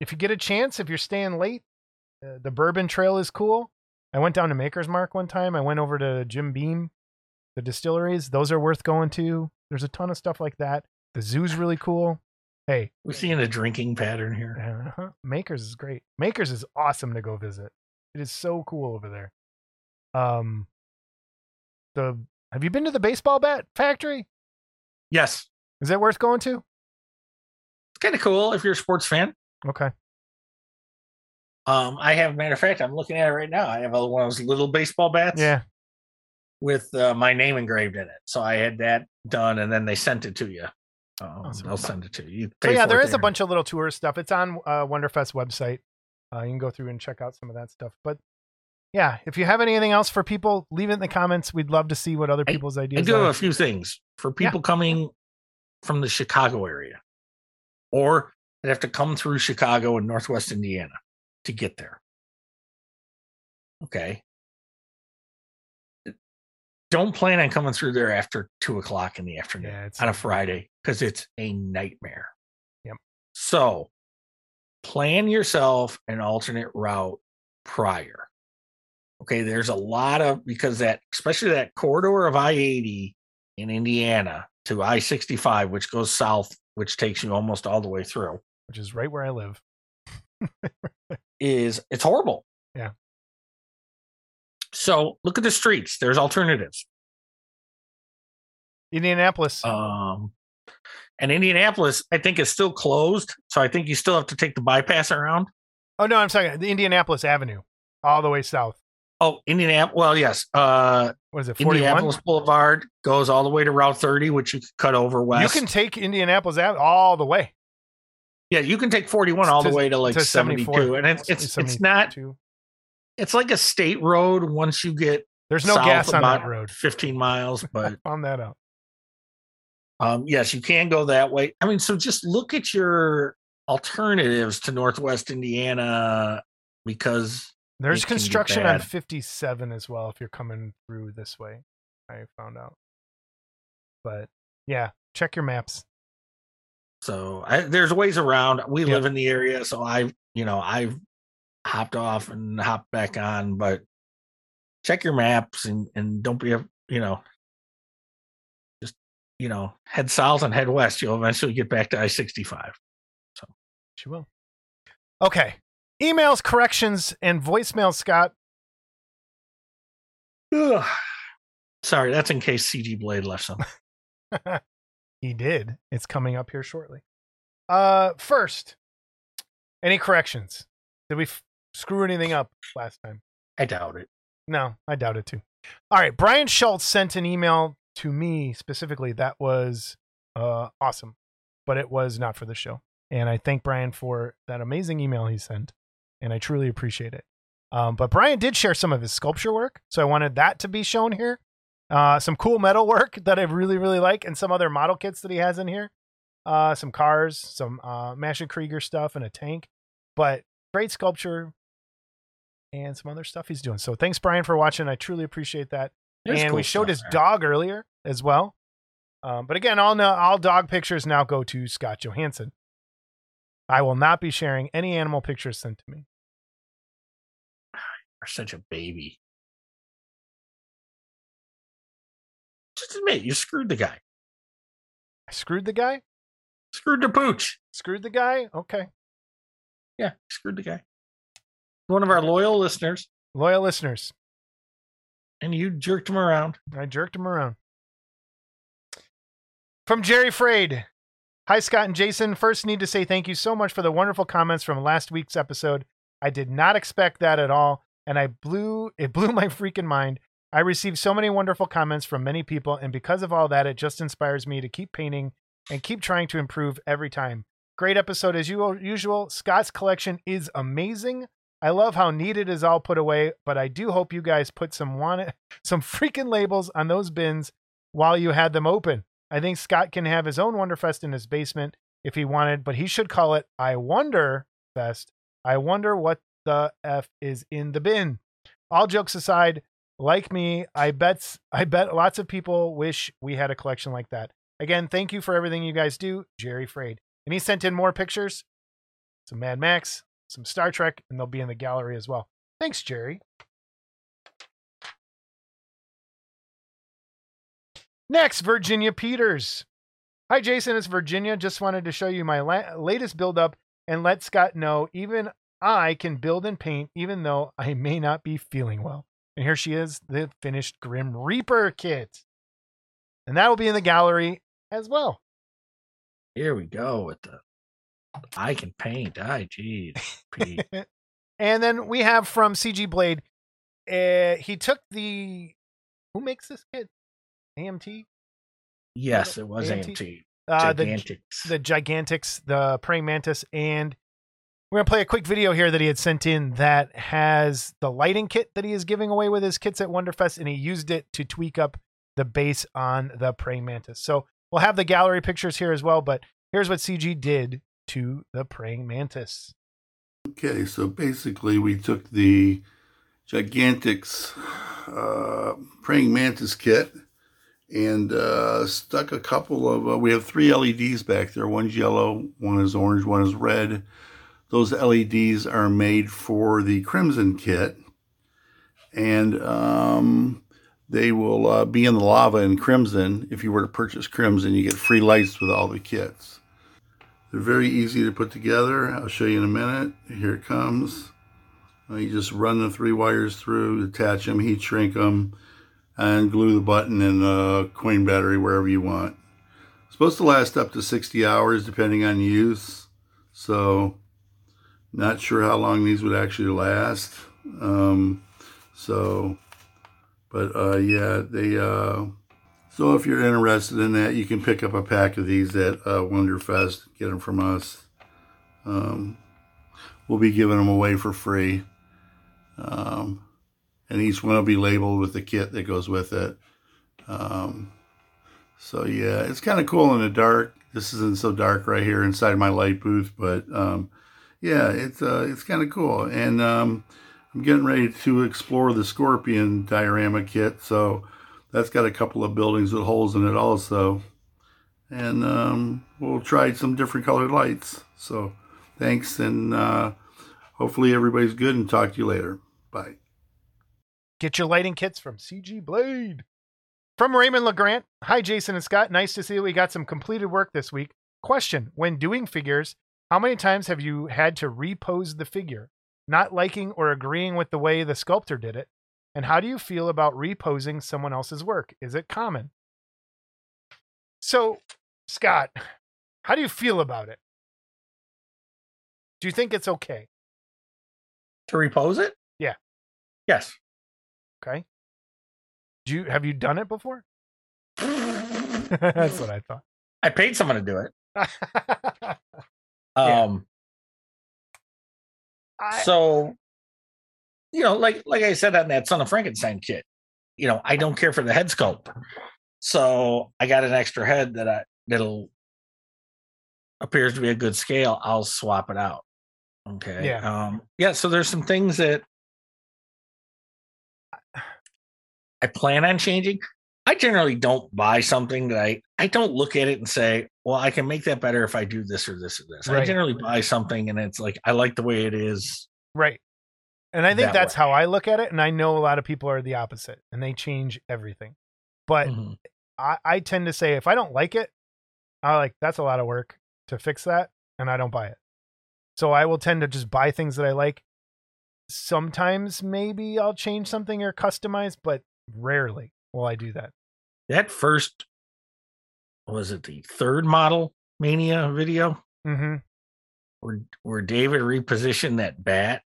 if you get a chance, if you're staying late, uh, the Bourbon Trail is cool. I went down to Maker's Mark one time. I went over to Jim Beam, the distilleries. Those are worth going to. There's a ton of stuff like that. The zoo's really cool. Hey, We're seeing a drinking pattern here. uh-huh. Makers is great. Makers is awesome to go visit. It is so cool over there. Um, the have you been to the baseball bat factory? Yes, Is that worth going to? it's kind of cool if you're a sports fan. Okay. Um, I have, a matter of fact, I'm looking at it right now. I have a, one of those little baseball bats. Yeah. with uh, my name engraved in it. So I had that done, and then they sent it to you. Um, Awesome. They'll send it to you. you. So yeah, there is there a bunch of little tourist stuff. It's on uh, Wonderfest website. Uh, you can go through and check out some of that stuff. But yeah, if you have anything else for people, leave it in the comments. We'd love to see what other people's I ideas I do have a few things for people coming from the Chicago area, or that have to come through Chicago and Northwest Indiana to get there. Okay. Don't plan on coming through there after two o'clock in the afternoon Yeah, on a Friday because it's a nightmare. Yep. So plan yourself an alternate route prior. Okay, there's a lot of because that especially that corridor of I-80 in Indiana to I-65, which goes south, which takes you almost all the way through, which is right where I live. is it's horrible. Yeah. So look at the streets. There's alternatives. Indianapolis. Um, and Indianapolis, I think, is still closed. So I think you still have to take the bypass around. oh no, I'm sorry. The Indianapolis Avenue, all the way south. Oh, Indianapolis. Well, yes. Uh, What is it? 41. Indianapolis Boulevard goes all the way to Route 30, which you can cut over west. You can take Indianapolis Avenue all the way. Yeah, you can take 41 all the way to like to 72, 74. and it's it's it's not. It's like a state road once you get There's no gas on about that road. 15 miles, but Found that out. um, yes, you can go that way. I mean, so just look at your alternatives to Northwest Indiana because There's it can get construction on 57 as well if you're coming through this way. I found out. But yeah, check your maps. So I, there's ways around. We Yeah. live in the area, so I've you know I've hopped off and hopped back on. But check your maps and and don't be a you know just you know head south and head west. You'll eventually get back to I sixty five. So She will. Okay. Emails, corrections, and voicemails, Scott. Sorry, that's in case CG Blade left some. he did. It's coming up here shortly. Uh, first, any corrections? Did we f- screw anything up last time? I doubt it. No, I doubt it too. All right, Brian Schultz sent an email to me specifically that was uh, awesome, but it was not for the show. And I thank Brian for that amazing email he sent, and I truly appreciate it. Um, but Brian did share some of his sculpture work, so I wanted that to be shown here. Uh, some cool metal work that I really, really like, and some other model kits that he has in here. Uh, some cars, some uh, Maschinen Krieger stuff, and a tank. But great sculpture, and some other stuff he's doing. So thanks, Brian, for watching. I truly appreciate that. There's and cool we showed his there. dog earlier as well. Um, but again, all no, all dog pictures now go to Scott Johansson. I will not be sharing any animal pictures sent to me. You're such a baby. Just admit you screwed the guy. I screwed the guy. Screwed the pooch. Screwed the guy. Okay, Yeah, screwed the guy. One of our loyal listeners, loyal listeners, and you jerked him around. I jerked him around. From Jerry Fraid. Hi, Scott and Jason. First, need to say thank you so much for the wonderful comments from last week's episode. I did not expect that at all, and I blew it blew my freaking mind. I received so many wonderful comments from many people, and because of all that, it just inspires me to keep painting and keep trying to improve every time. Great episode as usual. Scott's collection is amazing. I love how neat it is all put away, but I do hope you guys put some wanted, some freaking labels on those bins while you had them open. I think Scott can have his own Wonderfest in his basement if he wanted, but he should call it I Wonder Fest. I wonder what the F is in the bin. All jokes aside, like me, I bet I bet lots of people wish we had a collection like that. Again, thank you for everything you guys do, Jerry Frade. And he sent in more pictures, some Mad Max, some Star Trek, and they'll be in the gallery as well. Thanks, Jerry. Next, Virginia Peters. Hi, Jason. It's Virginia. Just wanted to show you my la- latest build up and let Scott know even I can build and paint, even though I may not be feeling well. And here she is, the finished Grim Reaper kit. And that will be in the gallery as well. Here we go with the I can paint. I geez. And then we have from CG Blade. Uh, he took the who makes this kit? AMT. yes, it was AMT? AMT. Uh, the the Gigantics, the praying mantis, and we're gonna play a quick video here that he had sent in that has the lighting kit that he is giving away with his kits at Wonderfest, and he used it to tweak up the base on the praying mantis. So we'll have the gallery pictures here as well, but here's what CG did to the praying mantis. Okay, so basically we took the Gigantics uh, praying mantis kit and uh, stuck a couple of. Uh, we have three LEDs back there. One's yellow, one is orange, one is red. Those LEDs are made for the Crimson kit, and um, they will uh, be in the lava in Crimson. If you were to purchase Crimson, you get free lights with all the kits. They're very easy to put together. I'll show you in a minute. Here it comes. Uh, You just run the three wires through, attach them, heat shrink them, and glue the button and the coin battery wherever you want. It's supposed to last up to 60 hours depending on use. So, not sure how long these would actually last. Um, so, but uh, yeah, they. Uh, so if you're interested in that, you can pick up a pack of these at uh, Wonderfest. Get them from us. Um, we'll be giving them away for free. Um, and each one will be labeled with the kit that goes with it. Um, so yeah, it's kind of cool in the dark. This isn't so dark right here inside my light booth, but um, yeah, it's uh, it's kind of cool. And um, I'm getting ready to explore the Scorpion diorama kit. So that's got a couple of buildings with holes in it also. And um, we'll try some different colored lights. So thanks, and uh, hopefully everybody's good. And talk to you later. Bye. Get your lighting kits from CG Blade. From Raymond LeGrant. Hi, Jason and Scott. Nice to see that we got some completed work this week. Question When doing figures, how many times have you had to repose the figure, not liking or agreeing with the way the sculptor did it? And how do you feel about reposing someone else's work? Is it common? So, Scott, how do you feel about it? Do you think it's okay? to repose it? Yeah. Yes. Okay. Do you have you done it before? That's what I thought. I paid someone to do it. Um, so you know, like like I said on that Son of Frankenstein kit, you know, I don't care for the head sculpt. So I got an extra head that I that'll appears to be a good scale. I'll swap it out. Okay. Yeah. Um, yeah. So there's some things that I plan on changing. I generally don't buy something that I I don't look at it and say, well, I can make that better if I do this or this or this. I generally buy something and it's like I like the way it is. right. And I think that that's way. how I look at it. And I know a lot of people are the opposite and they change everything. But Mhm. I, I tend to say if I don't like it, I like that's a lot of work to fix that, and I don't buy it. So I will tend to just buy things that I like. Sometimes maybe I'll change something or customize, but rarely will I do that. that first was it the third model mania video Mm-hmm. where where David repositioned that bat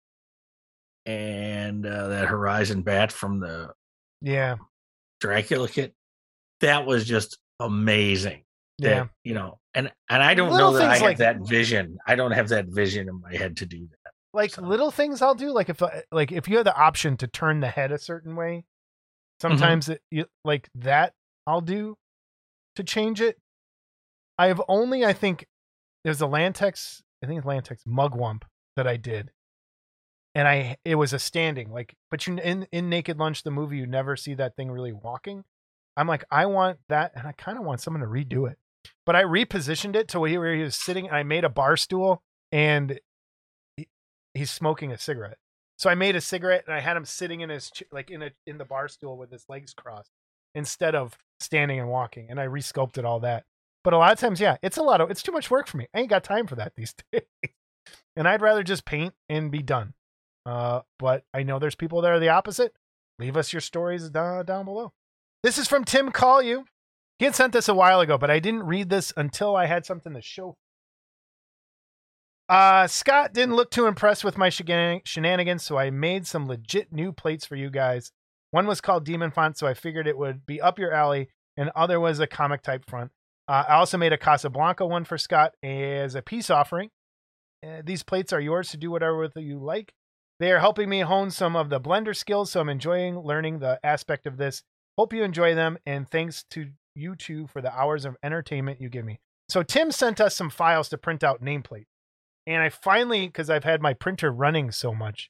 and uh, that Horizon bat from the Yeah. Dracula kit. That was just amazing. That, Yeah. you know, and and I don't Little know that I have like- that vision. I don't have that vision in my head to do that. like So- little things I'll do. Like if like if you have the option to turn the head a certain way, Mm-hmm. sometimes it you, like that I'll do to change it. I have only I think there's a Lantex, I think it's Lantex mugwump that I did. And I it was a standing like but you in in Naked Lunch the movie you never see that thing really walking. I'm like I want that and I kind of want someone to redo it. But I repositioned it to where he, was sitting and I made a bar stool and he, he's smoking a cigarette. So I made a cigarette and I had him sitting in his like in a in the bar stool with his legs crossed instead of standing and walking and I resculpted all that. But a lot of times, yeah, it's a lot of it's too much work for me. I ain't got time for that these days. and I'd rather just paint and be done. Uh, but I know there's people that are the opposite. Leave us your stories down, down below. This is from Tim Call You. He had sent this a while ago, but I didn't read this until I had something to show. Uh, Scott didn't look too impressed with my shenan- shenanigans, so I made some legit new plates for you guys. One was called Demon Font, so I figured it would be up your alley, and other was a comic type front. Uh, I also made a Casablanca one for Scott as a peace offering. Uh, these plates are yours to do whatever with you like. They are helping me hone some of the blender skills, so I'm enjoying learning the aspect of this. Hope you enjoy them, and thanks to you two for the hours of entertainment you give me. So Tim sent us some files to print out nameplate, and I finally, because I've had my printer running so much,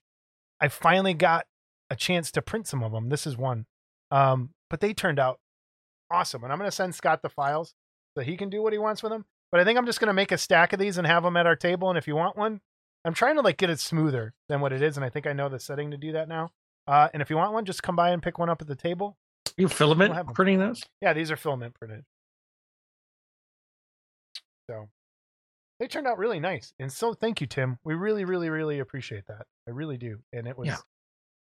I finally got a chance to print some of them. This is one, um, but they turned out awesome, and I'm going to send Scott the files so he can do what he wants with them. But I think I'm just going to make a stack of these and have them at our table. And if you want one, I'm trying to like get it smoother than what it is, and I think I know the setting to do that now. Uh, and if you want one, just come by and pick one up at the table. You filament We'll printing those? Yeah, these are filament printed. So they turned out really nice. And so thank you, Tim. We really, really, really appreciate that. I really do. And it was Yeah.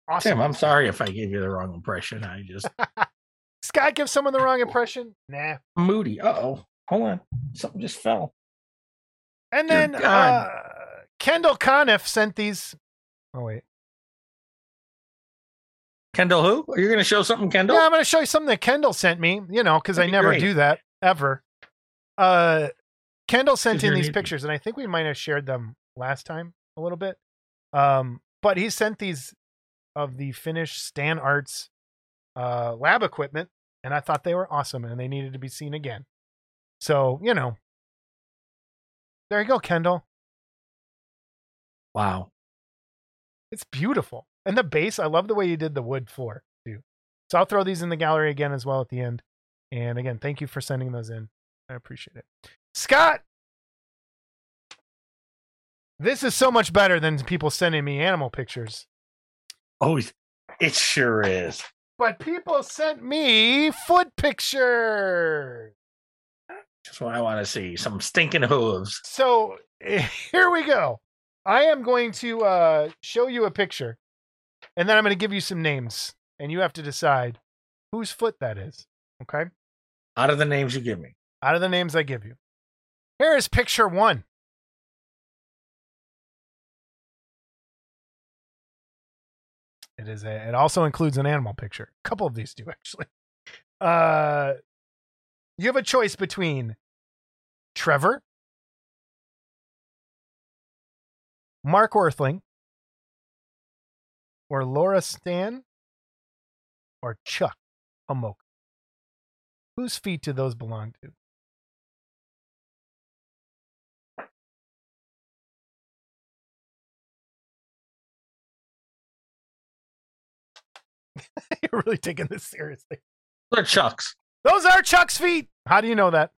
Awesome. Tim, I'm sorry if I gave you the wrong impression. I just Scott gives someone the wrong impression. Nah. moody. Uh oh. Hold on. Something just fell. And Dear then God. uh, Kendall Conniff sent these. Oh wait. Kendall who? Are you gonna show something, Kendall? Yeah, I'm going to show you something that Kendall sent me, you know, because I be never great. do that ever. Uh, Kendall sent in these pictures, and I think we might have shared them last time a little bit. Um, but he sent these of the finished Stan Arts uh, lab equipment, and I thought they were awesome and they needed to be seen again. So, you know, there you go, Kendall. Wow. It's beautiful. And the base, I love the way you did the wood floor too. So I'll throw these in the gallery again as well at the end. And again, thank you for sending those in. I appreciate it. Scott, this is so much better than people sending me animal pictures. Oh, it sure is. But people sent me foot pictures. That's what I want to see. Some stinking hooves. So here we go. I am going to uh, show you a picture, and then I'm going to give you some names, and you have to decide whose foot that is. Okay? Out of the names you give me. Out of the names I give you. Here is picture one. It is a, it also includes an animal picture. A couple of these do actually. Uh you have a choice between Trevor, Mark Worthling, or Laura Stan, or Chuck Amoka. Whose feet do those belong to? You're really taking this seriously. Those are Chuck's. Those are Chuck's feet. How do you know that?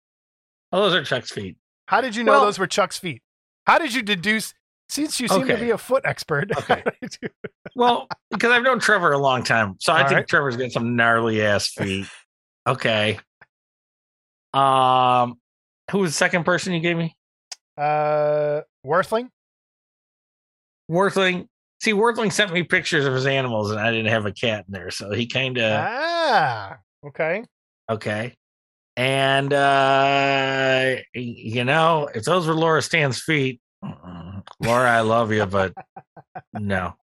Oh, those are Chuck's feet. How did you know Well- those were Chuck's feet? How did you deduce? Since you seem to be a foot expert. Okay. how did you- Well, because I've known Trevor a long time, so I All think right. Trevor's got some gnarly ass feet. Okay. Um, who was the second person you gave me? uh, Worthling. Worthling. See, Worthling sent me pictures of his animals, and I didn't have a cat in there, so he kind of Ah, okay. okay. And uh you know, if those were Laura Stan's feet. Laura, I love you, but no.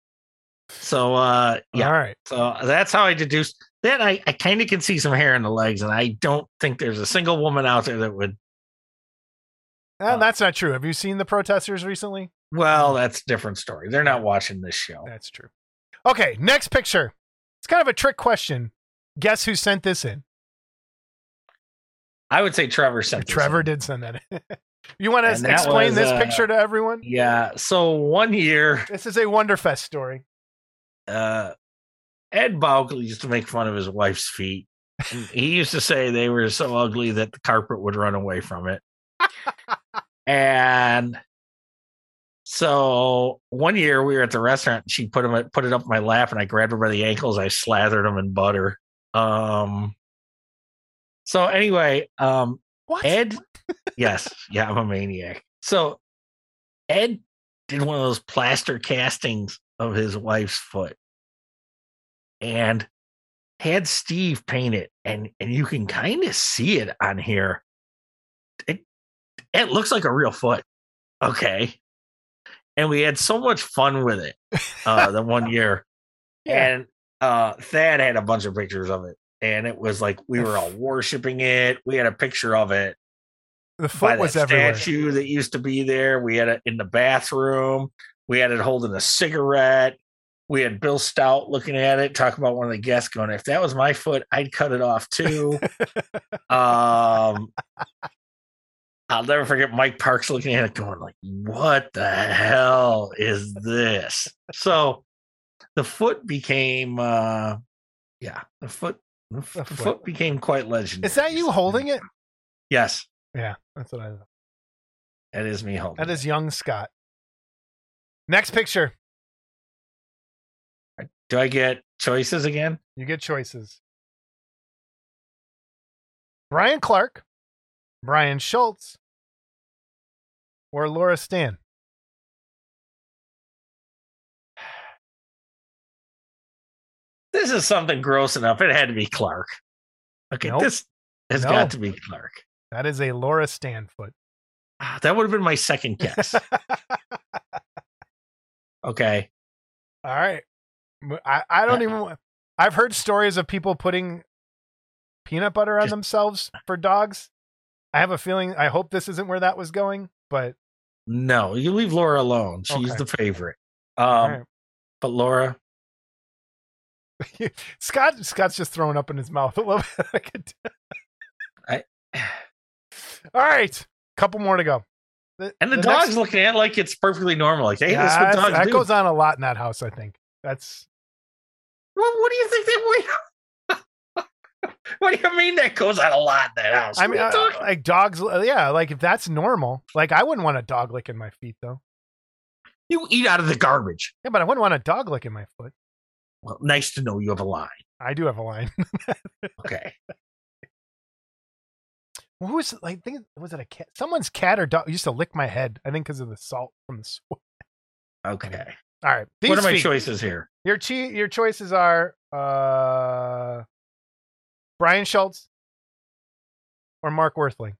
So uh yeah, All right. so that's how I deduced that I, I kind of can see some hair in the legs, and I don't think there's a single woman out there that would Uh, that's not true. Have you seen the protesters recently? Well, that's a different story. They're not watching this show. That's true. Okay, next picture. It's kind of a trick question. Guess who sent this in? I would say Trevor sent Trevor did send that in. You want to explain was, this uh, picture to everyone? Yeah. So one year, This is a Wonderfest story. uh, Ed Baukel used to make fun of his wife's feet. He used to say they were so ugly that the carpet would run away from it. and so one year we were at the restaurant and she put him put it up my lap and I grabbed her by the ankles. I slathered them in butter. Um so anyway, um What? Ed, yes, yeah, I'm a maniac. So Ed did one of those plaster castings of his wife's foot and had Steve paint it, and and you can kind of see it on here. It it looks like a real foot. Okay. And we had so much fun with it uh the one year. Yeah. And uh Thad had a bunch of pictures of it. And it was like we were all worshiping it. We had a picture of it the foot was everywhere. statue that used to be there. We had it in the bathroom. We had it holding a cigarette. We had Bill Stout looking at it, talking about one of the guests going, if that was my foot, I'd cut it off too. um I'll never forget Mike Parks looking at it going like, what the hell is this? So the foot became uh yeah, the foot the, f- The the foot. foot became quite legendary. Is that you holding it? Yes, Yeah, that's what I thought. that is me holding. That is young Scott. Next picture. Do I get choices again? You get choices. Brian Clark, Brian Schultz, or Laura Stan. This is something gross enough. It had to be Clark. Okay, Nope. this has No. got to be Clark. That is a Laura Stan foot. Ah, That would have been my second guess. okay. all right. I don't even. wa- I've heard stories of people putting peanut butter on Just- themselves for dogs. I have a feeling. I hope this isn't where that was going, but No, you leave Laura alone. She's Okay. the favorite. Um, right. But Laura, Scott Scott's just throwing up in his mouth a little bit. I could All right, couple more to go. and the, the dog's next- looking at it like it's perfectly normal. Like, hey, Yeah, that's what dogs that do. goes on a lot in that house. I think that's Well, what do you think they What do you mean that goes on a lot in that house? I mean, uh, like dogs. uh, Yeah, like if that's normal, like I wouldn't want a dog licking my feet though. you eat out of the garbage. Yeah, but I wouldn't want a dog licking my foot. Well, nice to know you have a line. I do have a line. Okay. Who was like? Think was it a cat? Someone's cat or dog used to lick my head. I think because of the salt from the sweat. Okay. All right, these what are my feet. choices here? Your che- your choices are uh Brian Schultz or Mark Worthling.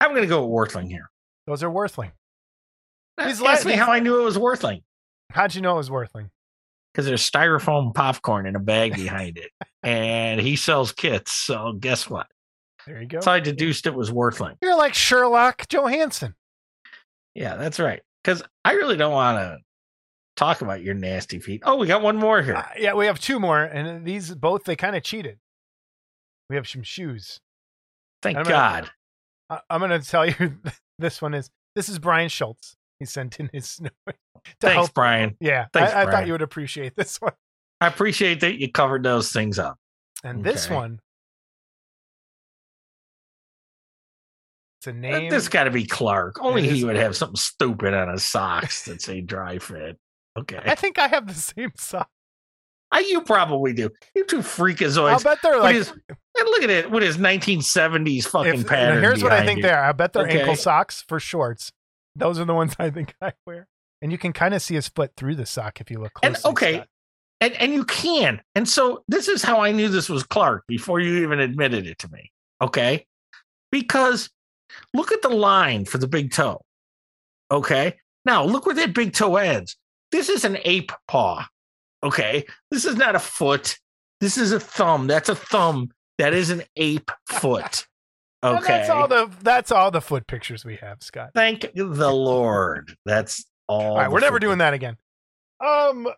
I'm going to go with Worthling here. Those are Worthling. Uh, He's Ask me how I knew it was Worthling. How'd you know it was Worthling? Because there's styrofoam popcorn in a bag behind it. And he sells kits. So guess what? There you go. So I deduced it was Worthling. You're like Sherlock Johansson. Yeah, that's right. Because I really don't want to talk about your nasty feet. Oh, we got one more here. Uh, yeah, we have two more, and these both they kind of cheated. We have some shoes. Thank I'm gonna- God. I- I'm going to tell you this one is this is Brian Schultz. He sent in his to Thanks, help. Brian. Yeah, Thanks, I, I thought you would appreciate this one. I appreciate that you covered those things up. And this one, it's a name. This got to be Clark. Only he is would have something stupid on his socks that say dry fit. Okay. I think I have the same sock. I, you probably do. You two freakazoids. I'll bet they're like. his- look at it with his 1970s fucking if- pattern. here's what I think they are. I bet they're ankle socks for shorts. Those are the ones I think I wear. And you can kind of see his foot through the sock if you look And okay, Scott. and and you can. And so this is how I knew this was Clark before you even admitted it to me. Okay, because look at the line for the big toe. Okay, now look where that big toe ends. This is an ape paw. Okay, this is not a foot. This is a thumb. That's a thumb. That is an ape foot. And Okay, that's all the that's all the foot pictures we have, Scott. thank the Lord. That's all. All right, we're never doing that again. Um,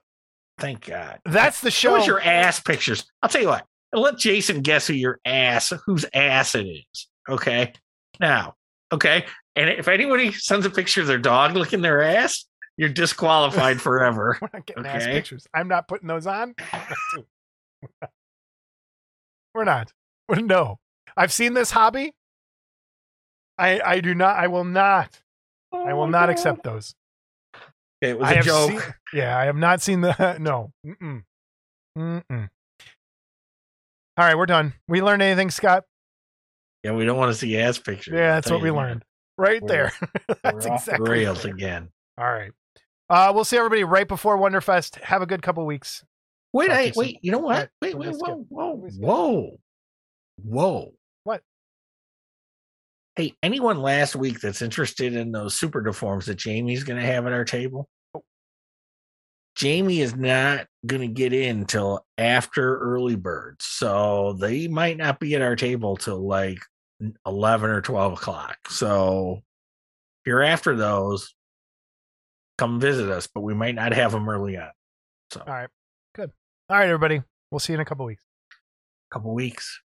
Thank God. That's the Show us your ass pictures. I'll tell you what. Let Jason guess who your ass, whose ass it is. Okay. Now, okay. And if anybody sends a picture of their dog licking their ass, you're disqualified forever. We're not getting ass pictures. I'm not putting those on. We're not. No. I've seen this hobby. I I do not. I will not. I will oh, not accept those. It was I a joke. seen- yeah, I have not seen the no. Mm-mm. Mm-mm. All right, we're done. We learned anything, Scott? Yeah, we don't want to see ass pictures. Yeah, that's what we you that. learned. Right We're- there. that's We're off the exactly. rails right. again. All right. Uh, we'll see everybody right before Wonderfest. Have a good couple weeks. Wait, Talk to I, you soon. wait. You know what? What? Wait, wait, whoa, whoa, whoa, whoa. What? Hey, anyone last week that's interested in those super deforms that Jamie's going to have at our table? Oh. Jamie is not going to get in till after early birds, so they might not be at our table till like eleven or twelve o'clock. So if you're after those, come visit us, but we might not have them early on. So All right. Good. All right, everybody. We'll see you in a couple weeks. couple weeks.